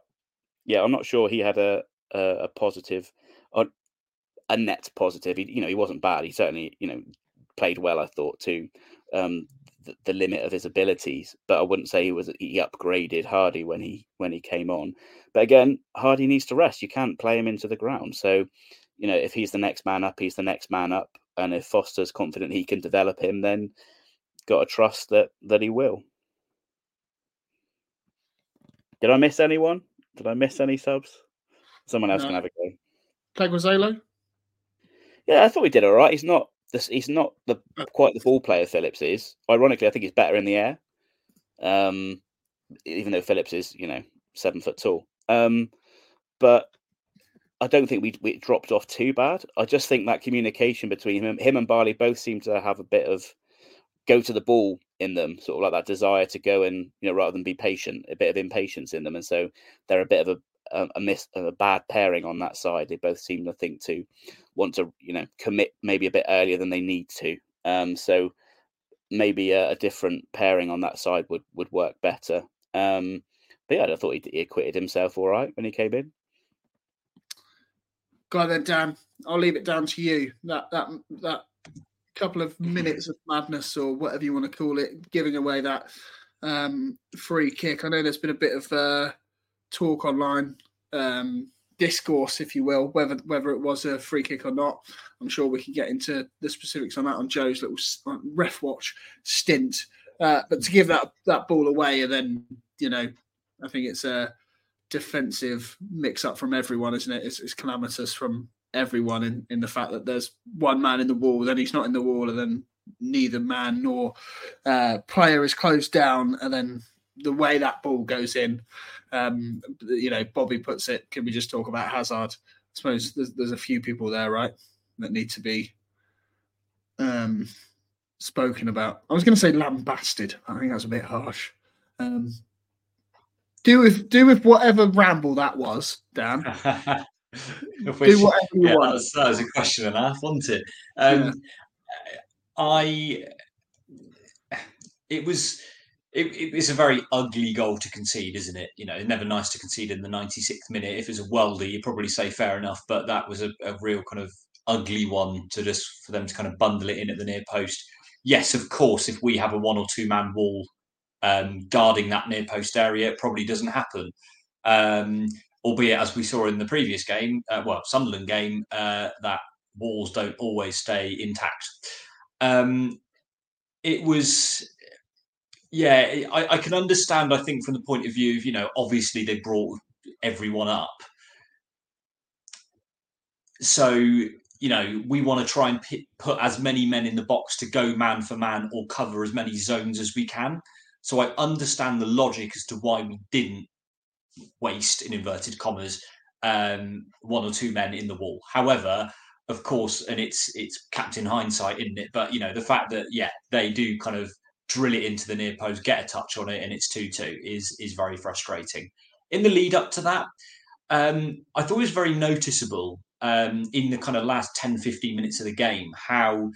yeah, I'm not sure he had a a, a positive, a, net positive. He, you know, he wasn't bad. He certainly, you know, played well. I thought to um, the, the limit of his abilities, but I wouldn't say he was he upgraded Hardie when he when he came on. But again, Hardie needs to rest. You can't play him into the ground. So, you know, if he's the next man up, he's the next man up. And if Foster's confident he can develop him, then got to trust that that he will. Did I miss anyone? Did I miss any subs? Someone else No. can have a go. Pleguezuelo? Yeah, I thought we did all right. He's not this. He's not the quite the ball player Phillips is. Ironically, I think he's better in the air. Um, even though Phillips is, you know, seven foot tall. Um, but I don't think we we dropped off too bad. I just think that communication between him, him and Bali both seem to have a bit of go to the ball in them, sort of like that desire to go and you know rather than be patient, a bit of impatience in them, and so they're a bit of a a, a miss a bad pairing on that side. They both seem to think to want to you know commit maybe a bit earlier than they need to. Um, so maybe a, a different pairing on that side would would work better. Um, but yeah, I thought he, he acquitted himself all right when he came in. Go then, Dan. I'll leave it down to you. That that that couple of minutes of madness or whatever you want to call it, giving away that um, free kick. I know there's been a bit of uh, talk online, um, discourse, if you will, whether whether it was a free kick or not. I'm sure we can get into the specifics on that on Joe's little ref watch stint. Uh, but to give that that ball away and then you know, I think it's a defensive mix up from everyone, isn't it? It's, it's calamitous from everyone in, in the fact that there's one man in the wall, then he's not in the wall, and then neither man nor uh, player is closed down, and then the way that ball goes in, um, you know, Bobby puts it. Can we just talk about Hazard? I suppose there's, there's a few people there, right, that need to be um, spoken about. I was going to say lambasted. I think that's a bit harsh. Um, do with do with whatever ramble that was, Dan. [laughs] [laughs] Which- do whatever you yeah, that was, that was a question and a half, wasn't it? Um, I it was it, it- it's a very ugly goal to concede, isn't it? You know, it's never nice to concede in the 96th minute. If it's a welder, you'd probably say fair enough, but that was a, a real kind of ugly one to just for them to kind of bundle it in at the near post. Yes, of course, if we have a one or two man wall um, guarding that near post area, it probably doesn't happen. Um, albeit, as we saw in the previous game, uh, well, Sunderland game, uh, that walls don't always stay intact. Um, it was, yeah, I, I can understand. I think from the point of view of you know, obviously they brought everyone up, so you know we want to try and pi put as many men in the box to go man for man or cover as many zones as we can. So I understand the logic as to why we didn't waste, in inverted commas, um, one or two men in the wall. However, of course, and it's it's captain hindsight, isn't it? But you know the fact that yeah they do kind of drill it into the near post, get a touch on it, and it's two two is is very frustrating. In the lead up to that, um, I thought it was very noticeable um, in the kind of last 10, 15 minutes of the game how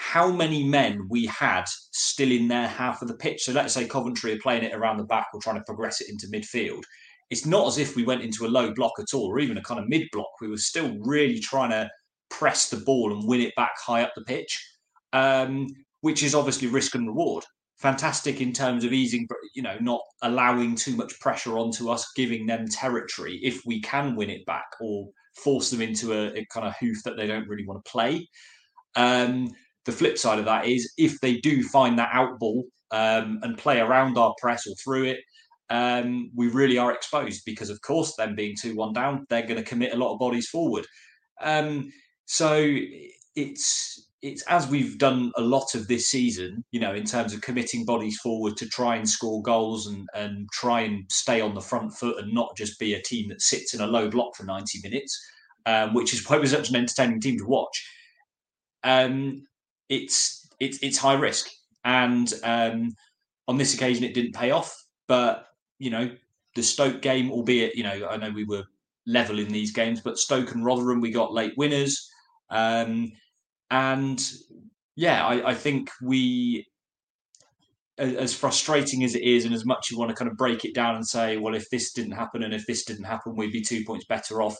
how many men we had still in their half of the pitch. So let's say Coventry are playing it around the back or trying to progress it into midfield. It's not as if we went into a low block at all, or even a kind of mid block. We were still really trying to press the ball and win it back high up the pitch, um, which is obviously risk and reward. Fantastic in terms of easing, you know, not allowing too much pressure onto us, giving them territory if we can win it back or force them into a, a kind of hoof that they don't really want to play. Um, the flip side of that is if they do find that out ball um, and play around our press or through it, um, we really are exposed because, of course, them being 2 1 down, they're going to commit a lot of bodies forward. Um, so it's it's as we've done a lot of this season, you know, in terms of committing bodies forward to try and score goals and, and try and stay on the front foot and not just be a team that sits in a low block for 90 minutes, um, which is why [laughs] was such an entertaining team to watch. Um, it's it's it's high risk, and um, on this occasion it didn't pay off. But you know, the Stoke game, albeit you know, I know we were level in these games, but Stoke and Rotherham we got late winners. Um, and yeah, I, I think we as frustrating as it is, and as much you want to kind of break it down and say, well, if this didn't happen and if this didn't happen, we'd be two points better off.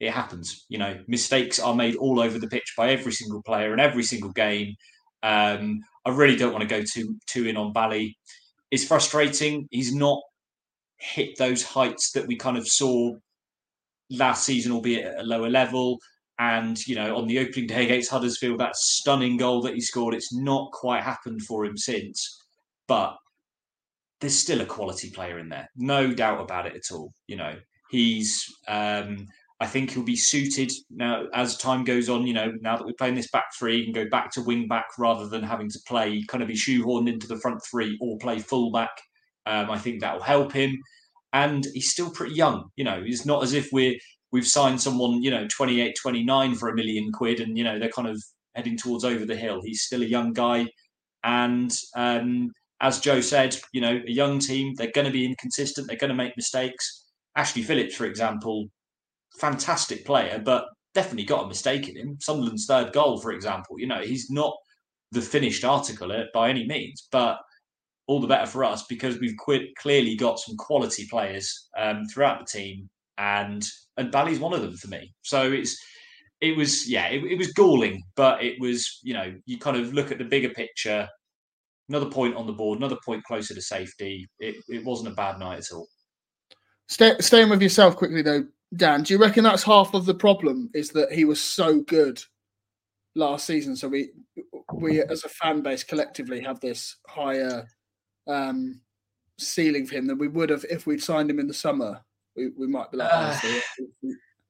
It happens. You know, mistakes are made all over the pitch by every single player in every single game. Um, I really don't want to go too too in on Bali. It's frustrating. He's not hit those heights that we kind of saw last season, albeit at a lower level. And you know, on the opening day against Huddersfield, that stunning goal that he scored, it's not quite happened for him since but there's still a quality player in there, no doubt about it at all. You know, he's. Um, I think he'll be suited now as time goes on. You know, now that we're playing this back three, he can go back to wing back rather than having to play kind of be shoehorned into the front three or play full back. Um, I think that will help him. And he's still pretty young. You know, it's not as if we're we've signed someone, you know, 28, 29 for a million quid and, you know, they're kind of heading towards over the hill. He's still a young guy. And um, as Joe said, you know, a young team, they're going to be inconsistent, they're going to make mistakes. Ashley Phillips, for example, fantastic player, but definitely got a mistake in him. Sunderland's third goal, for example, you know, he's not the finished article by any means, but all the better for us because we've clearly got some quality players um, throughout the team, and and Bali's one of them for me. So it's it was yeah, it, it was galling, but it was you know you kind of look at the bigger picture another point on the board, another point closer to safety. It, it wasn't a bad night at all. Stay, staying with yourself quickly though, Dan. Do you reckon that's half of the problem? Is that he was so good last season, so we we as a fan base collectively have this higher um, ceiling for him than we would have if we'd signed him in the summer. We, we might be like, uh,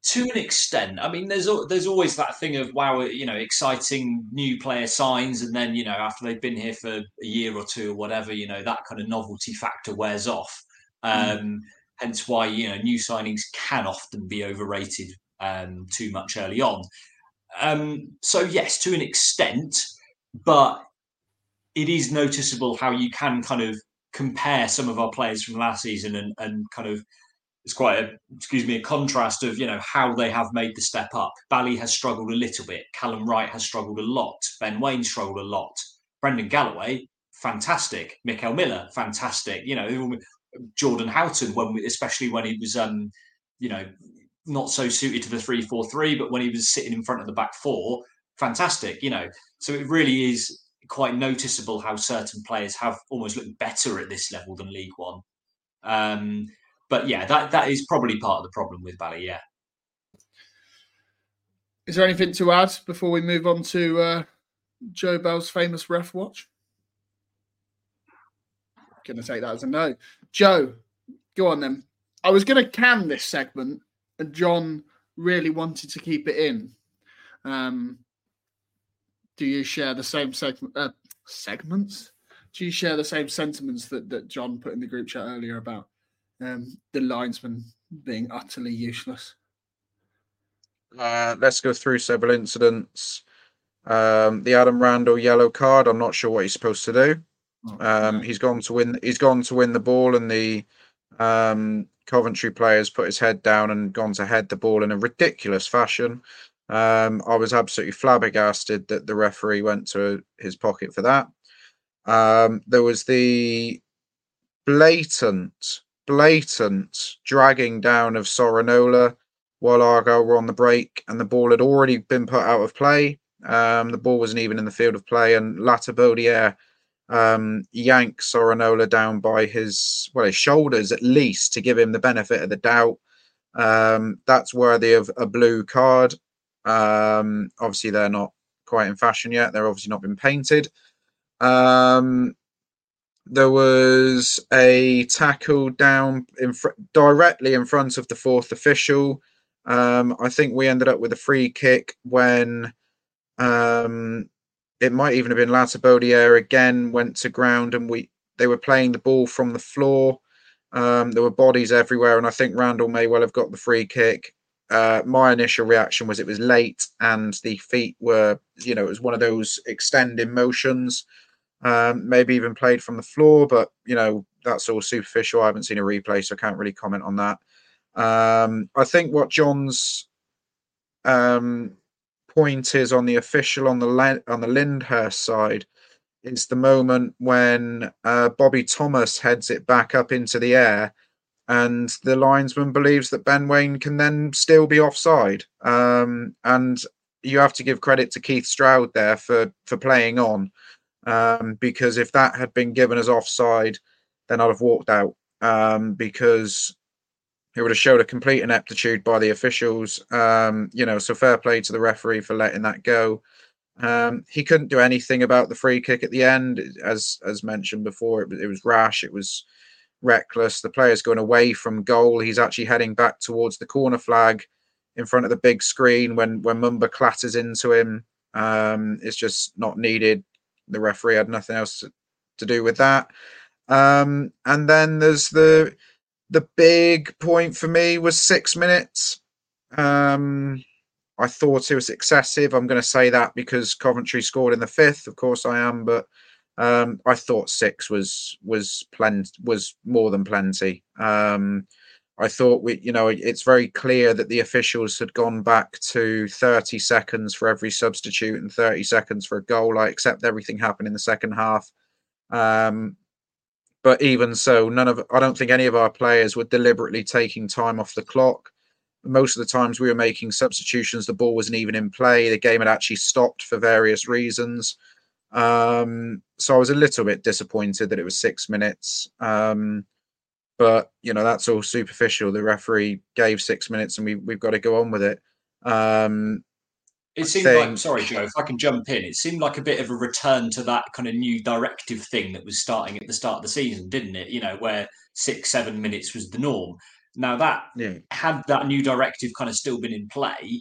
to an extent. I mean, there's there's always that thing of wow, you know, exciting new player signs, and then you know after they've been here for a year or two or whatever, you know that kind of novelty factor wears off. Mm. Um, hence why you know new signings can often be overrated um, too much early on. Um, so yes, to an extent, but it is noticeable how you can kind of compare some of our players from last season and, and kind of it's quite a excuse me a contrast of you know how they have made the step up. Bali has struggled a little bit. Callum Wright has struggled a lot. Ben Wayne struggled a lot. Brendan Galloway, fantastic. Mickel Miller, fantastic. You know, Jordan Houghton, when we, especially when he was um, you know, not so suited to the three four three, but when he was sitting in front of the back four, fantastic. You know, so it really is quite noticeable how certain players have almost looked better at this level than League One. Um, but yeah, that that is probably part of the problem with Bali. Yeah. Is there anything to add before we move on to uh, Joe Bell's famous ref watch? Going to take that as a no. Joe, go on then. I was going to can this segment, and John really wanted to keep it in. Um, do you share the same segment uh, segments? Do you share the same sentiments that, that John put in the group chat earlier about um, the linesman being utterly useless. Uh, let's go through several incidents. Um, the Adam Randell yellow card. I'm not sure what he's supposed to do. Um, he's gone to win. He's gone to win the ball, and the um, Coventry players put his head down and gone to head the ball in a ridiculous fashion. Um, I was absolutely flabbergasted that the referee went to his pocket for that. Um, there was the blatant blatant dragging down of Sorinola while Argyle were on the break, and the ball had already been put out of play. Um, the ball wasn't even in the field of play, and Latibeaudiere um, yanked Sorinola down by his well his shoulders at least to give him the benefit of the doubt. Um, that's worthy of a blue card. Um, obviously, they're not quite in fashion yet. They're obviously not been painted. Um, there was a tackle down in fr- directly in front of the fourth official. Um, I think we ended up with a free kick when um, it might even have been Latibeaudiere again went to ground and we they were playing the ball from the floor. Um, there were bodies everywhere, and I think Randell may well have got the free kick. Uh, my initial reaction was it was late and the feet were, you know, it was one of those extending motions um, maybe even played from the floor, but you know that's all superficial. I haven't seen a replay, so I can't really comment on that. Um, I think what John's um, point is on the official on the Le- on the Lyndhurst side is the moment when uh, Bobby Thomas heads it back up into the air, and the linesman believes that Ben Wayne can then still be offside. Um, and you have to give credit to Keith Stroud there for for playing on, um, because if that had been given as offside, then I'd have walked out um, because it would have showed a complete ineptitude by the officials. Um, you know, so fair play to the referee for letting that go. Um, he couldn't do anything about the free kick at the end, as as mentioned before. It, it was rash. It was reckless. The player's going away from goal. He's actually heading back towards the corner flag in front of the big screen when when Mumba clatters into him. Um, it's just not needed. The referee had nothing else to, to do with that. Um, and then there's the the big point for me was six minutes. Um, I thought it was excessive. I'm going to say that because Coventry scored in the fifth. Of course, I am, but um, I thought six was was plenty was more than plenty. Um, I thought we, you know, it's very clear that the officials had gone back to 30 seconds for every substitute and 30 seconds for a goal. I accept everything happened in the second half. Um, but even so, none of I don't think any of our players were deliberately taking time off the clock. Most of the times we were making substitutions, the ball wasn't even in play. The game had actually stopped for various reasons. Um, so I was a little bit disappointed that it was six minutes. Um, but you know that's all superficial. The referee gave six minutes, and we we've got to go on with it. Um, it seemed thing. like, sorry, Joe, if I can jump in, it seemed like a bit of a return to that kind of new directive thing that was starting at the start of the season, didn't it? You know, where six, seven minutes was the norm. Now, that yeah. had that new directive kind of still been in play,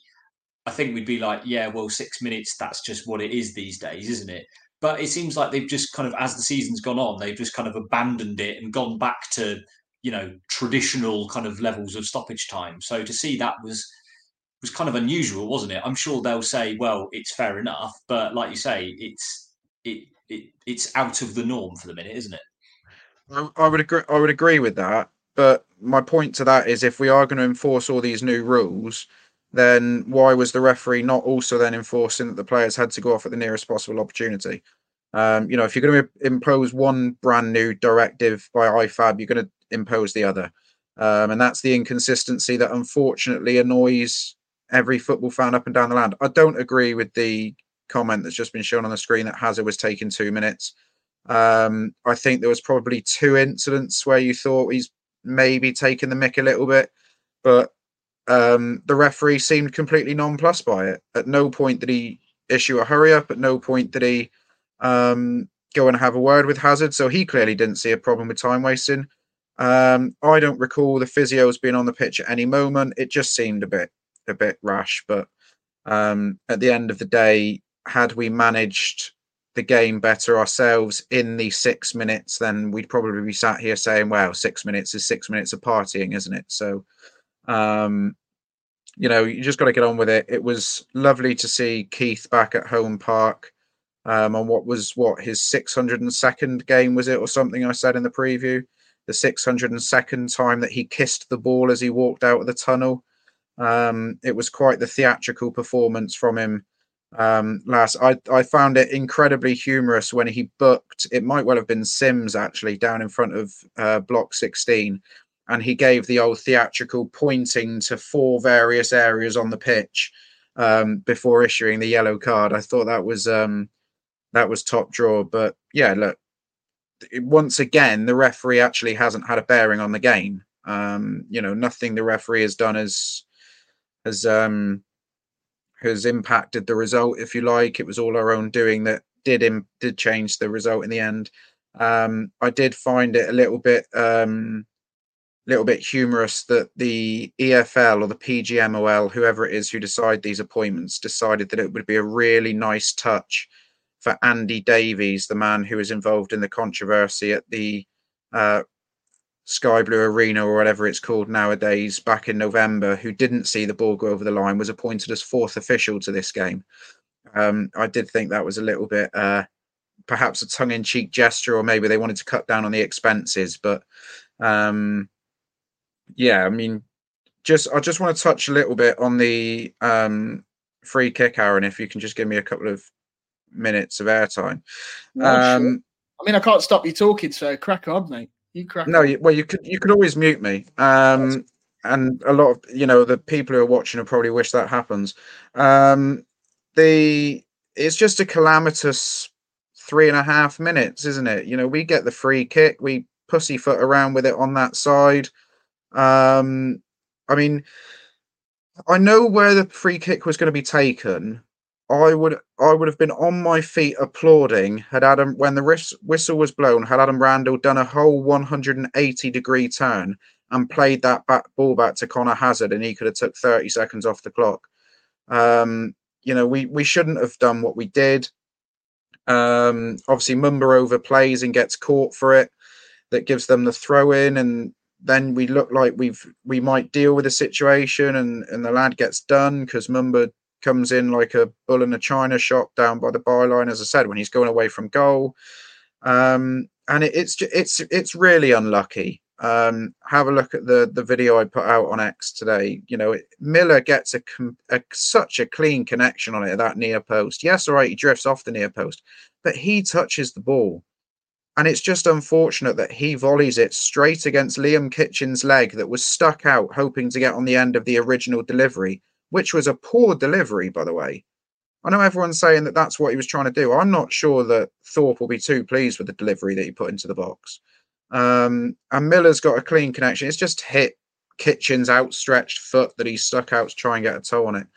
I think we'd be like, yeah, well, six minutes, that's just what it is these days, isn't it? But it seems like they've just kind of, as the season's gone on, they've just kind of abandoned it and gone back to, you know, traditional kind of levels of stoppage time. So to see that was was kind of unusual, wasn't it? I'm sure they'll say, well, it's fair enough, but like you say, it's it, it it's out of the norm for the minute, isn't it? I, I would agree. I would agree with that. But my point to that is, if we are going to enforce all these new rules, then why was the referee not also then enforcing that the players had to go off at the nearest possible opportunity? Um, you know, if you're going to impose one brand new directive by IFAB, you're going to impose the other. Um, and that's the inconsistency that unfortunately annoys every football fan up and down the land. I don't agree with the comment that's just been shown on the screen that Hazard was taking two minutes. Um, I think there was probably two incidents where you thought he's maybe taking the mick a little bit, but um, the referee seemed completely nonplussed by it. At no point did he issue a hurry up. At no point did he um, go and have a word with Hazard. So he clearly didn't see a problem with time wasting. Um, I don't recall the physios being on the pitch at any moment. It just seemed a bit a bit rash. But um, at the end of the day, had we managed the game better ourselves in the six minutes, then we'd probably be sat here saying, "Well, six minutes is six minutes of partying, isn't it?" So, um, you know, you just got to get on with it. It was lovely to see Keith back at home park um, on what was what his 602nd game was it or something I said in the preview. The 602nd time that he kissed the ball as he walked out of the tunnel. Um, it was quite the theatrical performance from him um, last. I, I found it incredibly humorous when he booked, it might well have been Simms actually, down in front of uh, block 16. And he gave the old theatrical pointing to four various areas on the pitch um, before issuing the yellow card. I thought that was um, that was top draw. But yeah, look, once again, the referee actually hasn't had a bearing on the game. Um, you know, nothing the referee has done has has um has impacted the result, if you like. It was all our own doing that did Im- did change the result in the end. Um, I did find it a little bit um, little bit humorous that the EFL or the PGMOL, whoever it is who decide these appointments, decided that it would be a really nice touch for Andy Davies, the man who was involved in the controversy at the uh, Sky Blue Arena or whatever it's called nowadays back in November, who didn't see the ball go over the line, was appointed as fourth official to this game. Um, I did think that was a little bit uh, perhaps a tongue in cheek gesture, or maybe they wanted to cut down on the expenses. But um, yeah, I mean, just I just want to touch a little bit on the um, free kick, Aaron, if you can just give me a couple of minutes of airtime. Sure. Um, I mean, I can't stop you talking, so crack on, mate. You crack no, you, well, you could you could always mute me. Um, and a lot of you know the people who are watching will probably wish that happens. Um, the it's just a calamitous three and a half minutes, isn't it? You know, we get the free kick, we pussyfoot around with it on that side. Um, I mean, I know where the free kick was going to be taken. I would I would have been on my feet applauding had Adam when the whis- whistle was blown had Adam Randell done a whole 180 degree turn and played that back ball back to Conor Hazard and he could have took 30 seconds off the clock. Um, you know, we we shouldn't have done what we did. Um, obviously, Mumba overplays and gets caught for it. That gives them the throw in, and then we look like we've we might deal with the situation, and and the lad gets done because Mumba comes in like a bull in a china shop down by the byline, as I said, when he's going away from goal. Um, and it, it's it's it's really unlucky. Um, have a look at the the video I put out on X today. You know, it, Miller gets a, a such a clean connection on it at that near post. Yes, all right, he drifts off the near post, but he touches the ball. And it's just unfortunate that he volleys it straight against Liam Kitching's leg that was stuck out, hoping to get on the end of the original delivery, which was a poor delivery, by the way. I know everyone's saying that that's what he was trying to do. I'm not sure that Thorpe will be too pleased with the delivery that he put into the box. Um, and Miller's got a clean connection. It's just hit Kitching's outstretched foot that he stuck out to try and get a toe on it.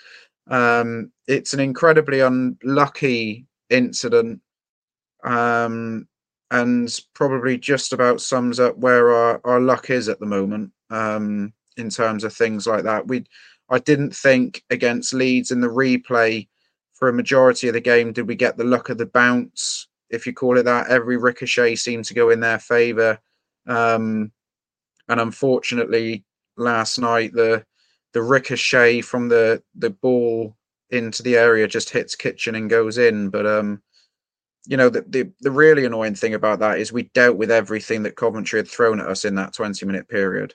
Um, it's an incredibly unlucky incident. Um, and probably just about sums up where our, our luck is at the moment um, in terms of things like that. We, I didn't think against Leeds in the replay for a majority of the game did we get the luck of the bounce, if you call it that. Every ricochet seemed to go in their favour, um, and unfortunately, last night the the ricochet from the the ball into the area just hits Kitching and goes in, but um you know, the, the, the really annoying thing about that is we dealt with everything that Coventry had thrown at us in that 20 minute period.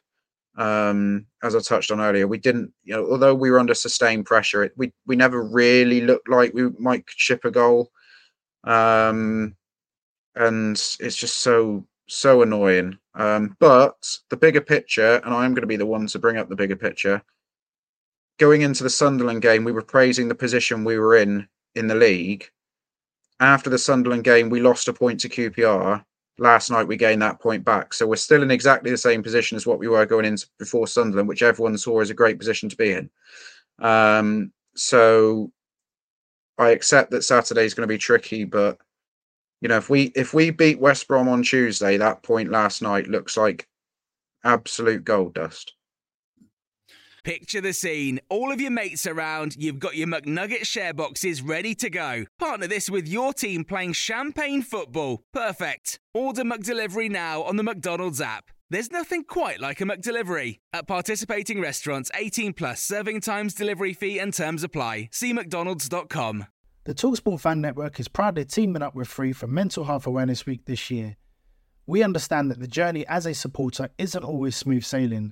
Um, as I touched on earlier, we didn't, you know, although we were under sustained pressure, it, we, we never really looked like we might chip a goal. Um, and it's just so, so annoying. Um, but the bigger picture, and I'm going to be the one to bring up the bigger picture. Going into the Sunderland game, we were praising the position we were in in the league after the Sunderland game, we lost a point to QPR. Last night, we gained that point back. So we're still in exactly the same position as what we were going into before Sunderland, which everyone saw as a great position to be in. Um, so I accept that Saturday is going to be tricky, but you know, if we if we beat West Brom on Tuesday, that point last night looks like absolute gold dust. Picture the scene. All of your mates around, you've got your McNugget share boxes ready to go. Partner this with your team playing champagne football. Perfect. Order McDelivery now on the McDonald's app. There's nothing quite like a McDelivery. At participating restaurants, 18 plus serving times, delivery fee, and terms apply. See McDonald's.com. The Talksport Fan Network is proudly teaming up with Free for Mental Health Awareness Week this year. We understand that the journey as a supporter isn't always smooth sailing,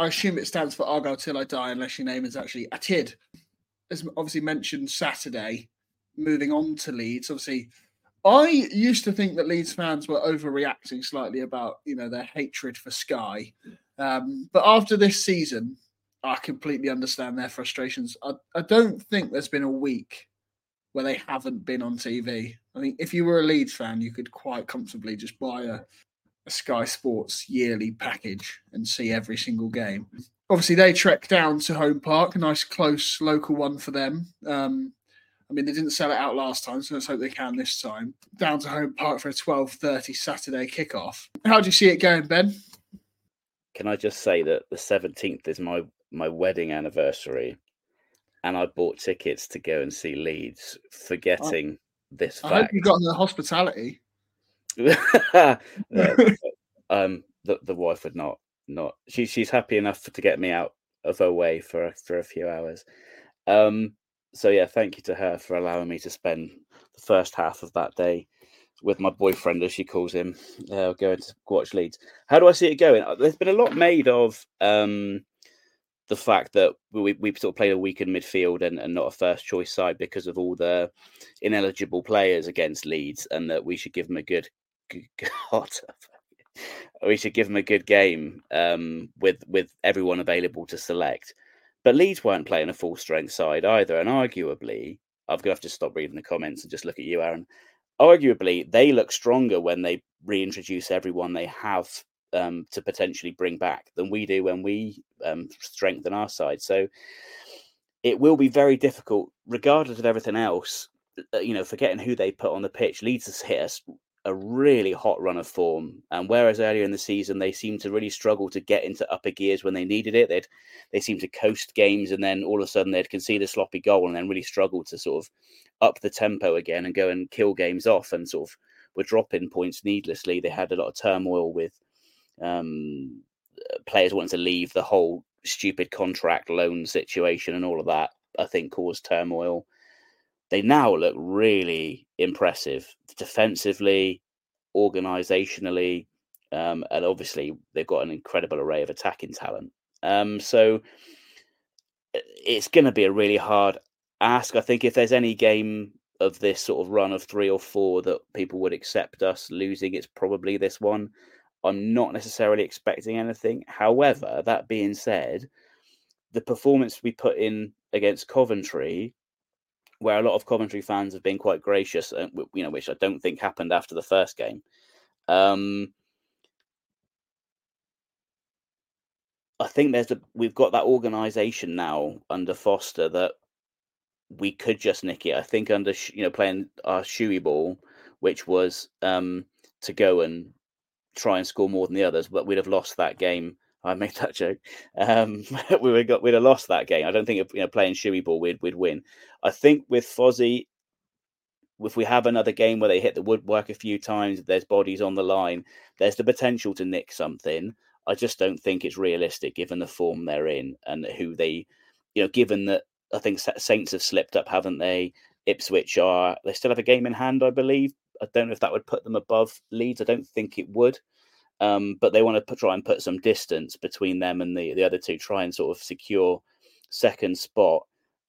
I assume it stands for Argyle Till I Die, unless your name is actually Atid. As obviously mentioned Saturday, moving on to Leeds, obviously, I used to think that Leeds fans were overreacting slightly about, you know, their hatred for Sky. Um, but after this season, I completely understand their frustrations. I, I don't think there's been a week where they haven't been on TV. I think if you were a Leeds fan, you could quite comfortably just buy a, a Sky Sports yearly package and see every single game. Obviously, they trek down to Home Park, a nice close local one for them. Um, I mean, they didn't sell it out last time, so let's hope they can this time. Down to Home Park for a twelve thirty Saturday kickoff. How do you see it going, Ben? Can I just say that the seventeenth is my my wedding anniversary, and I bought tickets to go and see Leeds, forgetting this I hope fact. you got the hospitality. [laughs] Uh, [laughs] um, the the wife would not not. She she's happy enough to get me out of her way for a- for a few hours. Um, so yeah, thank you to her for allowing me to spend the first half of that day with my boyfriend, as she calls him, uh, going to watch Leeds. How do I see it going? Uh, There's been a lot made of um, the fact that we we sort of played a weakened midfield and, and not a first choice side because of all the ineligible players against Leeds, and that we should give them a good, God, [laughs] we should give them a good game um, with with everyone available to select. But Leeds weren't playing a full strength side either, and arguably, I'm gonna have to stop reading the comments and just look at you, Aaron. Arguably, they look stronger when they reintroduce everyone they have um, to potentially bring back than we do when we um, strengthen our side. So it will be very difficult, regardless of everything else. uh, You know, forgetting who they put on the pitch, Leeds has hit us a really hot run of form. And whereas earlier in the season they seemed to really struggle to get into upper gears when they needed it, they'd they seemed to coast games and then all of a sudden they'd concede a sloppy goal and then really struggle to sort of up the tempo again and go and kill games off and sort of were dropping points needlessly. They had a lot of turmoil with um, players wanting to leave the whole stupid contract loan situation and all of that. I think caused turmoil. They now look really impressive defensively, organisationally, um, and obviously they've got an incredible array of attacking talent. Um, so it's going to be a really hard ask. I think if there's any game of this sort of run of three or four that people would accept us losing, it's probably this one. I'm not necessarily expecting anything. However, that being said, the performance we put in against Coventry, where a lot of Coventry fans have been quite gracious, uh, you know, which I don't think happened after the first game. Um, I think there's a we've got that organisation now under Foster that we could just nick it. I think under you know playing our shoey ball, which was um, to go and try and score more than the others, but we'd have lost that game. I made that joke. Um, [laughs] we would got we'd have lost that game. I don't think if you know playing shoey ball we'd we'd win. I think with Fozzie, if we have another game where they hit the woodwork a few times, there's bodies on the line. There's the potential to nick something. I just don't think it's realistic given the form they're in and who they, you know, given that I think Saints have slipped up, haven't they? Ipswich are they still have a game in hand, I believe. I don't know if that would put them above Leeds. I don't think it would. Um, but they want to put, try and put some distance between them and the, the other two, try and sort of secure second spot.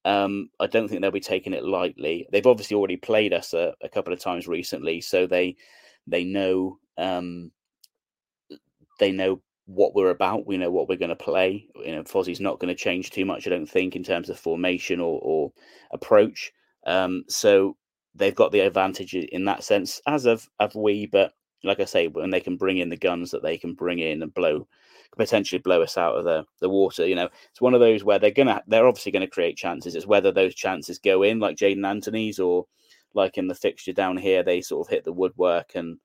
Um, I don't think they'll be taking it lightly. They've obviously already played us a, a couple of times recently, so they they know um, they know what we're about. We know what we're going to play. You know, Fozzie's not going to change too much, I don't think, in terms of formation or, or approach. Um, so they've got the advantage in that sense, as of have we. But like I say, when they can bring in the guns that they can bring in and blow, potentially blow us out of the, the water, you know, it's one of those where they're gonna they're obviously to create chances. It's whether those chances go in, like Jaidon Anthony's, or like in the fixture down here, they sort of hit the woodwork and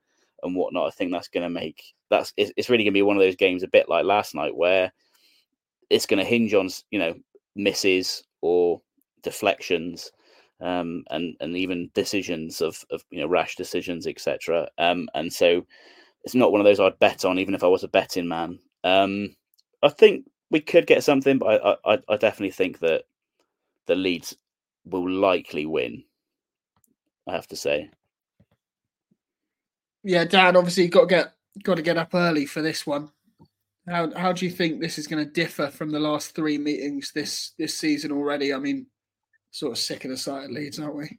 and whatnot. I think that's to make that's it's, it's really to be one of those games, a bit like last night, where it's to hinge on you know misses or deflections um, and and even decisions of of you know rash decisions, etc. Um, and so it's not one of those I'd bet on, even if I was a betting man. Um, I think we could get something, but I I, I definitely think that the Leeds will likely win. I have to say. Yeah, Dan. Obviously, you got to get got to get up early for this one. How how do you think this is going to differ from the last three meetings this this season already? I mean, sort of sick of the sight of Leeds, aren't we?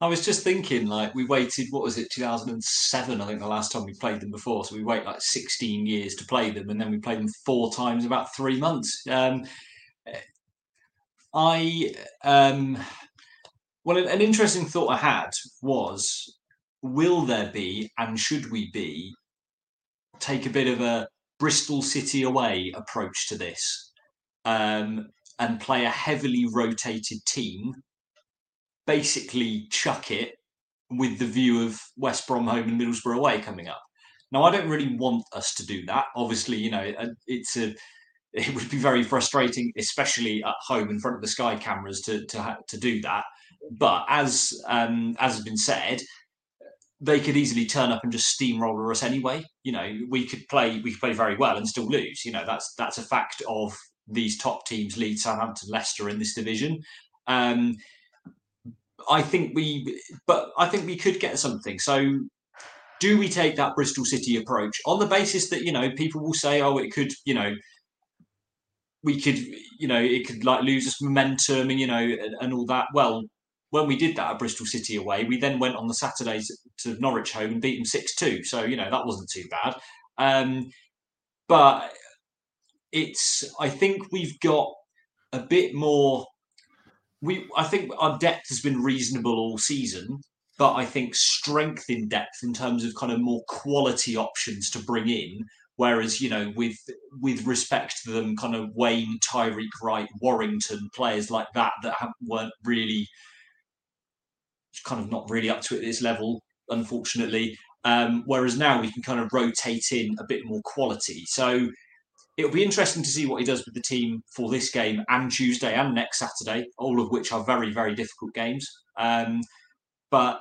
I was just thinking, like, we waited, what was it, 2007, I think the last time we played them before. So we wait like 16 years to play them, and then we played them four times about three months. Um, I, um, well, an interesting thought I had was will there be, and should we be, take a bit of a Bristol City away approach to this um, and play a heavily rotated team basically chuck it with the view of West Brom home and Middlesbrough away coming up. Now, I don't really want us to do that. Obviously, you know, it- it's a [laughs] it would be very frustrating, especially at home in front of the Sky cameras, to to to do that. But as um, as has been said, they could easily turn up and just steamroller us anyway. You know, we could play we could play very well and still lose. You know, that's that's a fact of these top teams: Leeds, Southampton, Leicester in this division. Um, I think we, but I think we could get something. So, do we take that Bristol City approach on the basis that you know people will say, oh, it could, you know, we could, you know, it could like lose us momentum and you know and, and all that. Well, when we did that at Bristol City away, we then went on the Saturday to Norwich home and beat them six two. So you know that wasn't too bad. Um, but it's I think we've got a bit more. We I think our depth has been reasonable all season, but I think strength in depth in terms of kind of more quality options to bring in. Whereas you know with with respect to them, kind of Waine, Tyreik Wright, Warrington, players like that that weren't really kind of not really up to it at this level, unfortunately. Um, whereas now we can kind of rotate in a bit more quality. So it'll be interesting to see what he does with the team for this game and Tuesday and next Saturday, all of which are very, very difficult games. Um, but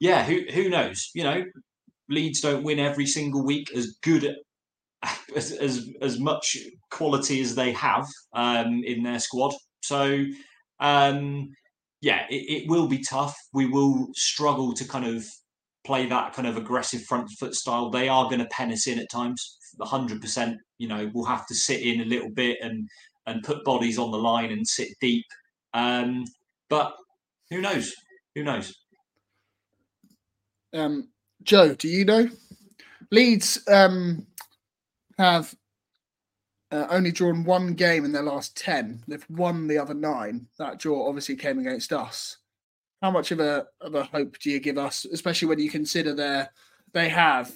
yeah, who who knows? You know, Leeds don't win every single week as good [laughs] as as, as much quality as they have um, in their squad. So um, yeah, it, it will be tough. We will struggle to kind of play that kind of aggressive front foot style. They are going to pen us in at times. 100%, you know, we'll have to sit in a little bit and and put bodies on the line and sit deep. Um, but who knows? Who knows? Um, Joe, do you know? Leeds um, have uh, only drawn one game in their last 10. They've won the other nine. That draw obviously came against us. How much of a, of a hope do you give us, especially when you consider their, they have,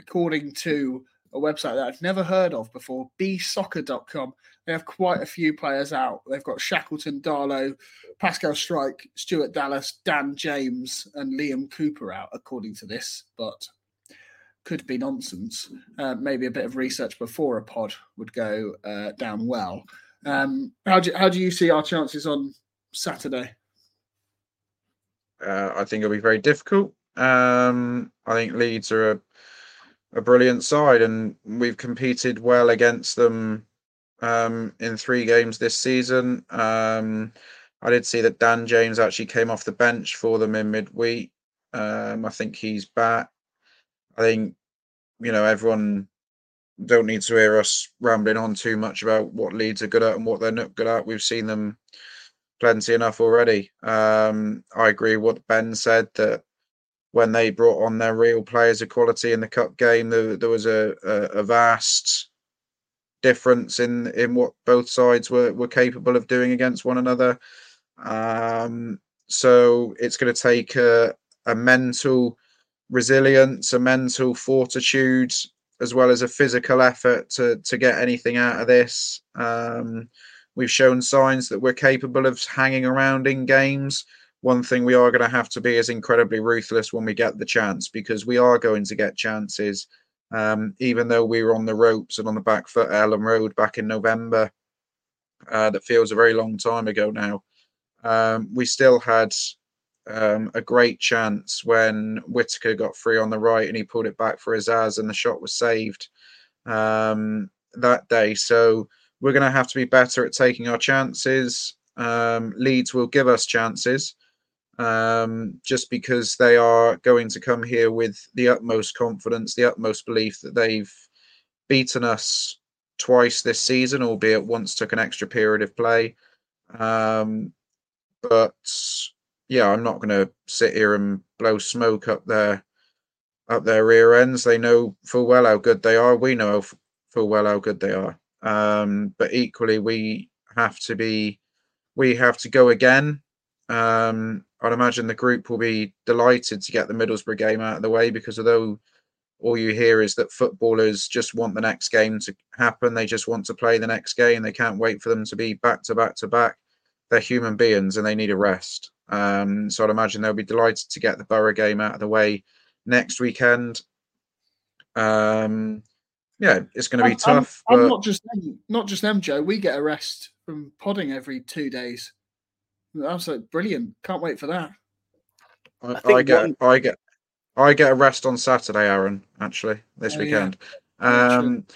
according to a website that I've never heard of before, bsoccer.com, they have quite a few players out. They've got Shackleton, Darlow, Pascal Struijk, Stuart Dallas, Dan James, and Liam Cooper out, according to this. But could be nonsense. Uh, maybe a bit of research before a pod would go uh, down well. Um, how do how do you see our chances on Saturday? Uh, I think it'll be very difficult. Um, I think Leeds are a, a brilliant side, and we've competed well against them um, in three games this season. Um, I did see that Dan James actually came off the bench for them in midweek. Um, I think he's back. I think you know everyone don't need to hear us rambling on too much about what Leeds are good at and what they're not good at. We've seen them plenty enough already. Um, I agree what Ben said that when they brought on their real players of quality in the cup game, there, there was a, a, a, vast difference in in what both sides were were capable of doing against one another. Um, so it's going to take a, a mental resilience, a mental fortitude, as well as a physical effort to to get anything out of this. Um, we've shown signs that we're capable of hanging around in games. One thing we are going to have to be is incredibly ruthless when we get the chance, because we are going to get chances. Um, even though we were on the ropes and on the back foot at Elland Road back in November, uh, that feels a very long time ago now. Um, we still had um, a great chance when Whittaker got free on the right and he pulled it back for Azaz and the shot was saved um, that day. So we're going to have to be better at taking our chances. Um, Leeds will give us chances um, just because they are going to come here with the utmost confidence, the utmost belief that they've beaten us twice this season, albeit once took an extra period of play. Um, but yeah, I'm not going to sit here and blow smoke up their up their rear ends. They know full well how good they are. We know full well how good they are. Um, but equally, we have to be, we have to go again. Um, I'd imagine the group will be delighted to get the Middlesbrough game out of the way because although all you hear is that footballers just want the next game to happen, they just want to play the next game. They can't wait for them to be back to back to back. They're human beings and they need a rest. Um, so I'd imagine they'll be delighted to get the Borough game out of the way next weekend. Um, yeah, it's going to be I'm, tough. I'm, I'm not just them, not just them, Joe. We get a rest from podding every two days. Absolutely brilliant. Can't wait for that. I, think I get one- I get I get a rest on Saturday, Aaron. Actually, this Oh, weekend. Yeah, true. Um,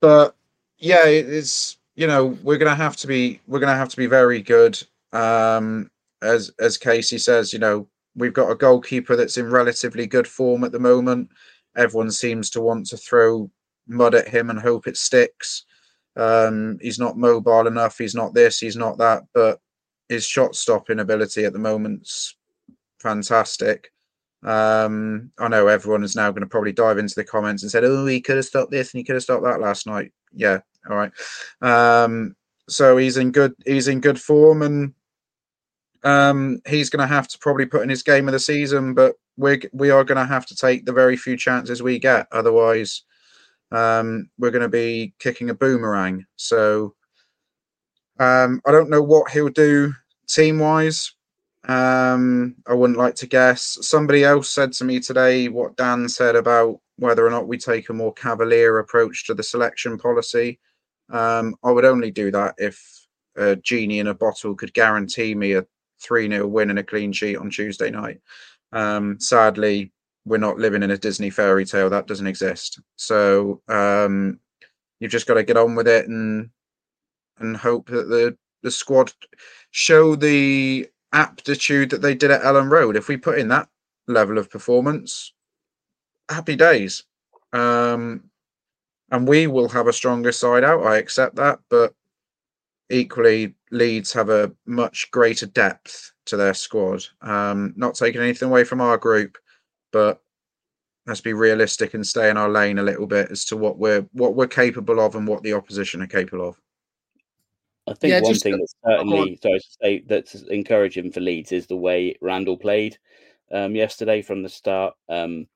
but yeah, it- it's you know we're gonna have to be we're gonna have to be very good. Um, as as Casey says, you know we've got a goalkeeper that's in relatively good form at the moment. Everyone seems to want to throw mud at him and hope it sticks. Um, he's not mobile enough. He's not this. He's not that. But his shot stopping ability at the moment's fantastic. Um, I know everyone is now going to probably dive into the comments and said, "Oh, he could have stopped this and he could have stopped that last night." Yeah, all right. Um, so he's in good he's in good form, and um, he's going to have to probably put in his game of the season. But we we are going to have to take the very few chances we get, otherwise, um, we're going to be kicking a boomerang. So um, I don't know what he'll do team wise. Um, I wouldn't like to guess. Somebody else said to me today what Dan said about whether or not we take a more cavalier approach to the selection policy. Um, I would only do that if a genie in a bottle could guarantee me a 3 0 win and a clean sheet on Tuesday night. Um, sadly, we're not living in a Disney fairy tale. That doesn't exist. So um, you've just got to get on with it and and hope that the the squad show the aptitude that they did at Elland Road. If we put in that level of performance, happy days. Um, and we will have a stronger side out. I accept that, but equally, Leeds have a much greater depth to their squad. Um, not taking anything away from our group, but let's be realistic and stay in our lane a little bit as to what we're what we're capable of and what the opposition are capable of. I think Yeah, one just- thing that's certainly sorry to say that's encouraging for Leeds is the way Randell played um, yesterday from the start. Um,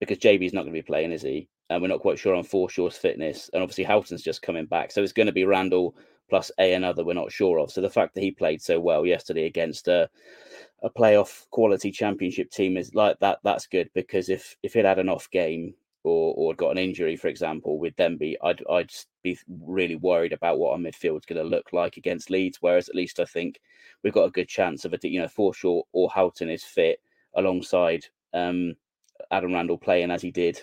because JB's not going to be playing, is he? And we're not quite sure on Forshaw's fitness, and obviously Houghton's just coming back, so it's going to be Randell plus a another we're not sure of. So the fact that he played so well yesterday against a a playoff quality championship team is like that. That's good because if if he'd had an off game or or got an injury, for example, we'd then be I'd I'd be really worried about what our midfield's going to look like against Leeds. Whereas at least I think we've got a good chance of a You know, Forshaw or Houghton is fit alongside um, Adam Randell playing as he did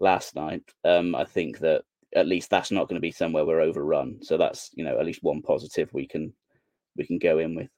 last night. Um, I think that at least that's not going to be somewhere we're overrun. So that's you know at least one positive we can we can go in with.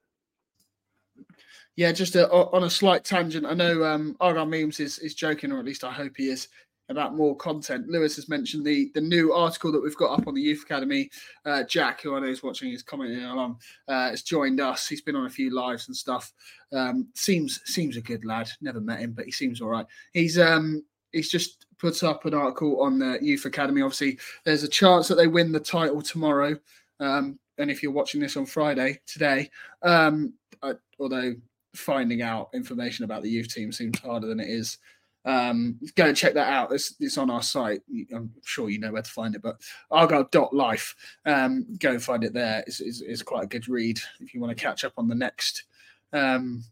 Yeah, just a, o- on a slight tangent. I know um, Argyle Memes is, is joking, or at least I hope he is, about more content. Lewis has mentioned the the new article that we've got up on the Youth Academy. Uh, Jack, who I know is watching, is commenting along, uh, has joined us. He's been on a few lives and stuff. Um, seems seems a good lad. Never met him, but he seems all right. He's um he's just put up an article on the Youth Academy. Obviously, there's a chance that they win the title tomorrow. Um, and if you're watching this on Friday today, um, I, although finding out information about the youth team seems harder than it is. Um, go and check that out. It's, it's on our site. I'm sure you know where to find it, but argyle.life. Um, go and find it there. It's, it's, it's quite a good read if you want to catch up on the next. Um,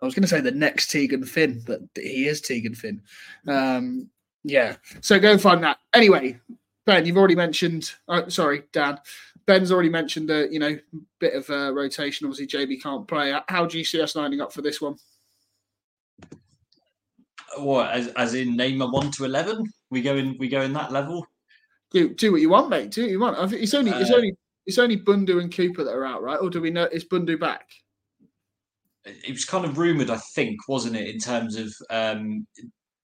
I was going to say the next Tegan Finn, but he is Tegan Finn. Um, yeah. So go and find that. Anyway, Ben, you've already mentioned. Oh, sorry, Dan. Ben's already mentioned the you know bit of uh, rotation. Obviously, JB can't play. How do you see us lining up for this one? What as, as in name a one to eleven? We go in we go in that level. Do do what you want, mate. Do what you want. I think it's only it's Uh, only it's only Bundu and Cooper that are out, right? Or do we know is Bundu back? It was kind of rumored, I think, wasn't it, in terms of um,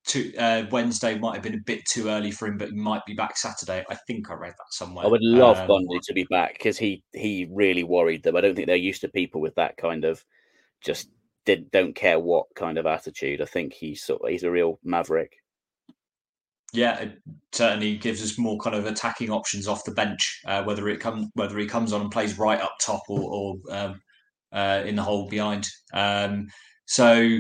to, uh, Wednesday might have been a bit too early for him, but he might be back Saturday. I think I read that somewhere. I would love Um, Bundu to be back because he he really worried them. I don't think they're used to people with that kind of just did don't care what kind of attitude. I think he's sort of, he's a real maverick. yeah, it certainly gives us more kind of attacking options off the bench. Uh, whether it comes, whether he comes on and plays right up top or, or um, uh, in the hole behind. Um, so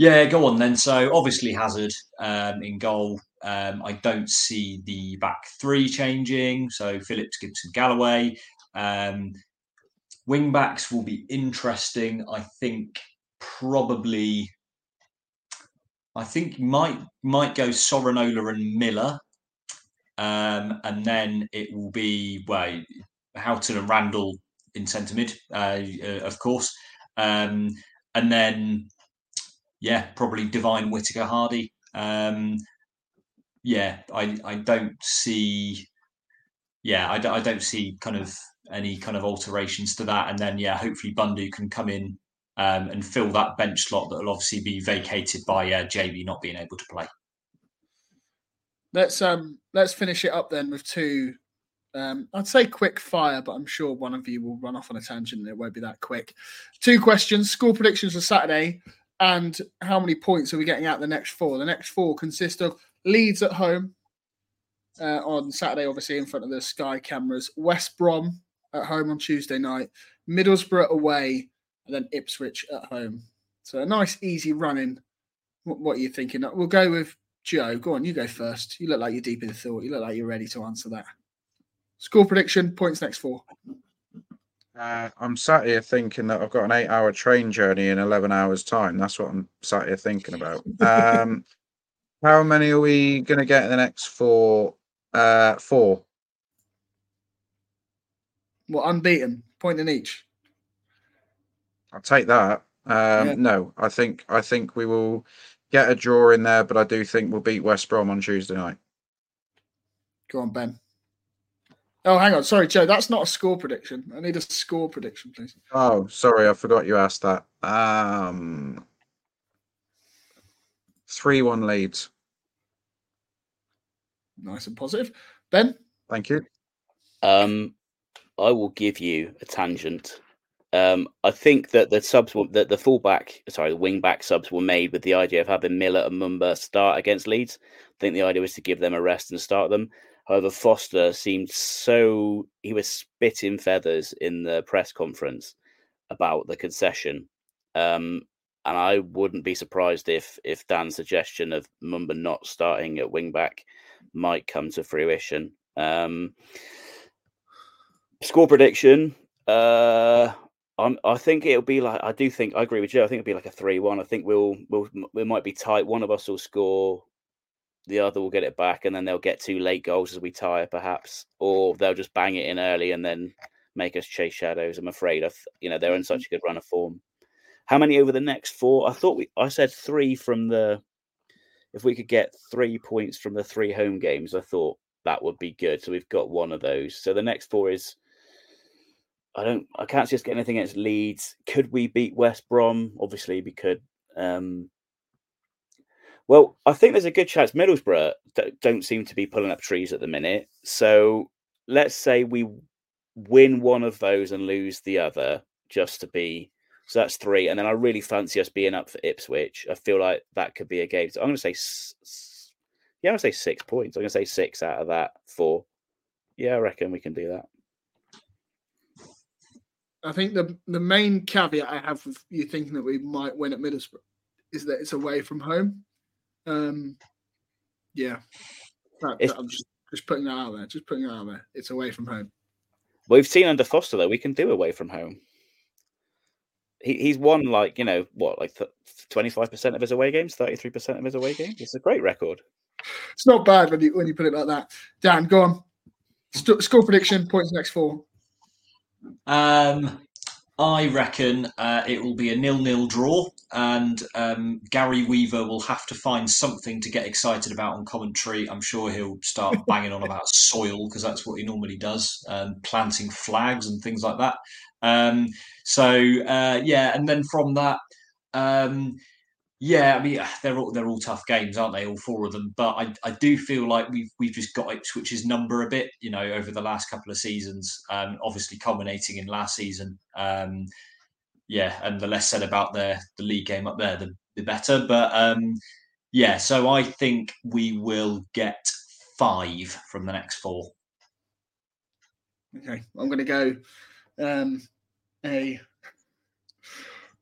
yeah, go on then. So obviously Hazard um, in goal. Um, I don't see the back three changing. So Phillips, Gibson, Galloway. Um, wing backs will be interesting. I think probably. I think might might go Sorinola and Miller. um, and then it will be well Houghton and Randell in centre mid, uh, uh, of course, um, and then yeah, probably Devine Whittaker Hardie. Um, yeah, I I don't see. Yeah, I, I don't see kind of any kind of alterations to that, and then yeah, hopefully Bundu can come in um, and fill that bench slot that will obviously be vacated by uh, JB not being able to play. Let's um let's finish it up then with two. Um, I'd say quick fire, but I'm sure one of you will run off on a tangent and it won't be that quick. Two questions: score predictions for Saturday, and how many points are we getting out the next four? The next four consist of Leeds at home uh, on Saturday, obviously in front of the Sky cameras. West Brom at home on Tuesday night. Middlesbrough away, and then Ipswich at home. So a nice, easy running. What, what are you thinking? We'll go with Joe. Go on, you go first. You look like you're deep in thought. You look like you're ready to answer that. Score prediction, points next four. Uh, I'm sat here thinking that I've got an eight-hour train journey in eleven hours' time. That's what I'm sat here thinking about. Um, [laughs] how many are we going to get in the next four? Uh, four. Well, unbeaten, point in each. I'll take that. Um, Yeah. No, I think I think we will get a draw in there, but I do think we'll beat West Brom on Tuesday night. Go on, Ben. Oh, hang on. Sorry, Joe. That's not a score prediction. I need a score prediction, please. Oh, sorry, I forgot you asked that. Um, three-one Leeds. Nice and positive. Ben, Thank you. Um, I will give you a tangent. Um, I think that the subs, were, that the fullback, sorry, the wing back subs were made with the idea of having Miller and Mumba start against Leeds. I think the idea was to give them a rest and start them. However, Foster seemed so he was spitting feathers in the press conference about the concession. Um, and I wouldn't be surprised if if Dan's suggestion of Mumba not starting at wing back might come to fruition. Um, score prediction. Uh, I'm, I think it'll be like I do think I agree with Joe. I think it'll be like a three-one. I think we'll we'll we might be tight. One of us will score, the other will get it back, and then they'll get two late goals as we tire, perhaps, or they'll just bang it in early and then make us chase shadows. I'm afraid. Th- you know they're in such a good run of form. How many over the next four? I thought we I said three from the. If we could get three points from the three home games, I thought that would be good. So we've got one of those. So the next four is I don't I can't see us getting anything against Leeds. Could we beat West Brom? Obviously we could. Um well, I think there's a good chance Middlesbrough don't seem to be pulling up trees at the minute. So let's say we win one of those and lose the other just to be so that's three. And then I really fancy us being up for Ipswich. I feel like that could be a game. So I'm going to say, yeah, I'm going to say six points. I'm going to say six out of that four. Yeah, I reckon we can do that. I think the the main caveat I have with you thinking that we might win at Middlesbrough is that it's away from home. Um, yeah, That- that- I'm just just putting that out there. Just putting that out there. It's away from home. We've seen under Foster though we can do away from home. He, he's won like you know what like twenty five percent of his away games, thirty three percent of his away games. It's a great record. It's not bad when you when you put it like that. Dan, go on. St- score prediction. Points next four. Um, I reckon uh, it will be a nil-nil draw, and um, Gary Weaver will have to find something to get excited about on commentary. I'm sure he'll start [laughs] banging on about soil because that's what he normally does, um, planting flags and things like that. Um, so uh, yeah, and then from that, um, yeah, I mean they're all they're all tough games, aren't they? All four of them. But I, I do feel like we've we've just got Ipswich's number a bit, you know, over the last couple of seasons. Um, obviously culminating in last season. Um, yeah, and the less said about the the league game up there, the, the better. But um, yeah, so I think we will get five from the next four. Okay, I'm going to go um, a.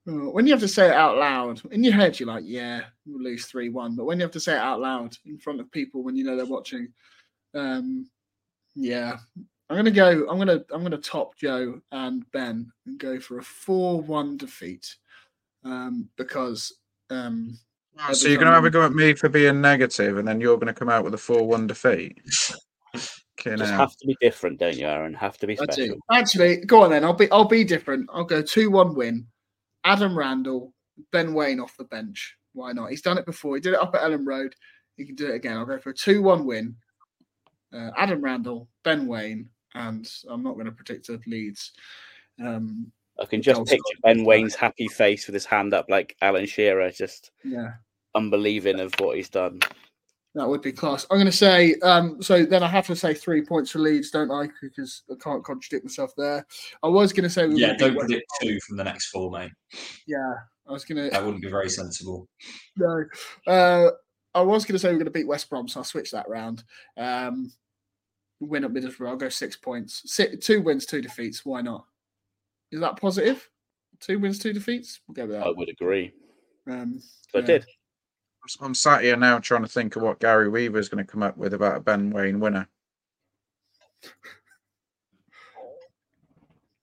Oh, When you have to say it out loud, in your head, you're like, yeah, we'll lose 3 1. But when you have to say it out loud in front of people when you know they're watching, um, yeah, I'm going to go, I'm going to, I'm going to top Joe and Ben and go for a 4 1 defeat um, because. Um, So you're going to have a go at me for being negative, and then you're going to come out with a four-one defeat. [laughs] Fucking Just hell. have to be different, don't you, Aaron? Have to be I special. do. Actually, go on then. I'll be I'll be different. I'll go two one win. Adam Randell, Ben Waine off the bench. Why not? He's done it before. He did it up at Elland Road. He can do it again. I'll go for a two one win. Uh, Adam Randell, Ben Waine, and I'm not going to predict the Leeds. Um, I can just picture. Ben Waine's happy face with his hand up like Alan Shearer, just yeah, unbelieving of what he's done. That would be class. I'm going to say. Um, so then I have to say three points for Leeds, don't I? Because I can't contradict myself there. I was going to say. we were Yeah, gonna beat don't predict Brom. two from the next four, mate. Yeah, I was going to. That wouldn't be very sensible. No. Uh, I was going to say we're going to beat West Brom, so I'll switch that round. Um, win at Middlesbrough. I'll go six points. Six, two wins, two defeats. Why not? Is that positive? Two wins, two defeats. We'll go with I would agree. Um, So I did. I'm sat here now trying to think of what Gary Weaver is going to come up with about a Ben Waine winner.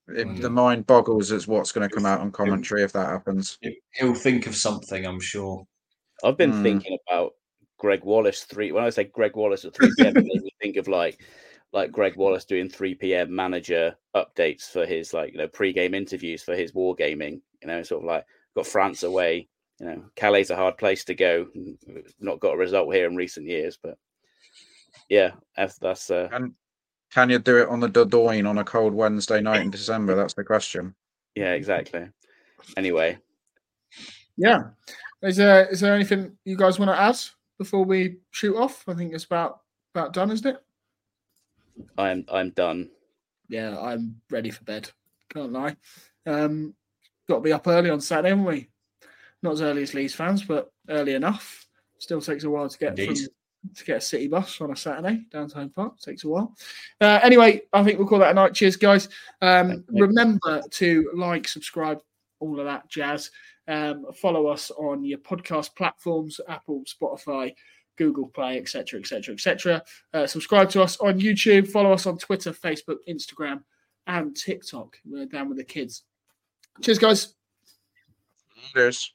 If the mind boggles as what's going to come out on commentary if that happens. He'll think of something, I'm sure. I've been Hmm. thinking about Gregg Wallace three. When I say Gregg Wallace at three PM, it me think of like like Gregg Wallace doing three PM manager updates for his like you know pre-game interviews for his wargaming. You know, sort of like got France away. You know, Calais a hard place to go. Not got a result here in recent years, but yeah, that's that's uh, And can you do it on the Dordogne on a cold Wednesday night in December? That's the question. yeah, exactly. Anyway, yeah. Is there is there anything you guys want to add before we shoot off? I think it's about about done, isn't it? I'm I'm done. Yeah, I'm ready for bed. Can't lie. Um, got to be up early on Saturday, haven't we? Not as early as Leeds fans, but early enough. Still takes a while to get from to get a city bus on a Saturday downtown to Park. Takes a while. Uh, anyway, I think we'll call that a night. Cheers, guys. Um, remember to like, subscribe, all of that jazz. Um, follow us on your podcast platforms: Apple, Spotify, Google Play, etc., etc., etc. Subscribe to us on YouTube. Follow us on Twitter, Facebook, Instagram, and TikTok. We're down with the kids. Cheers, guys. Cheers.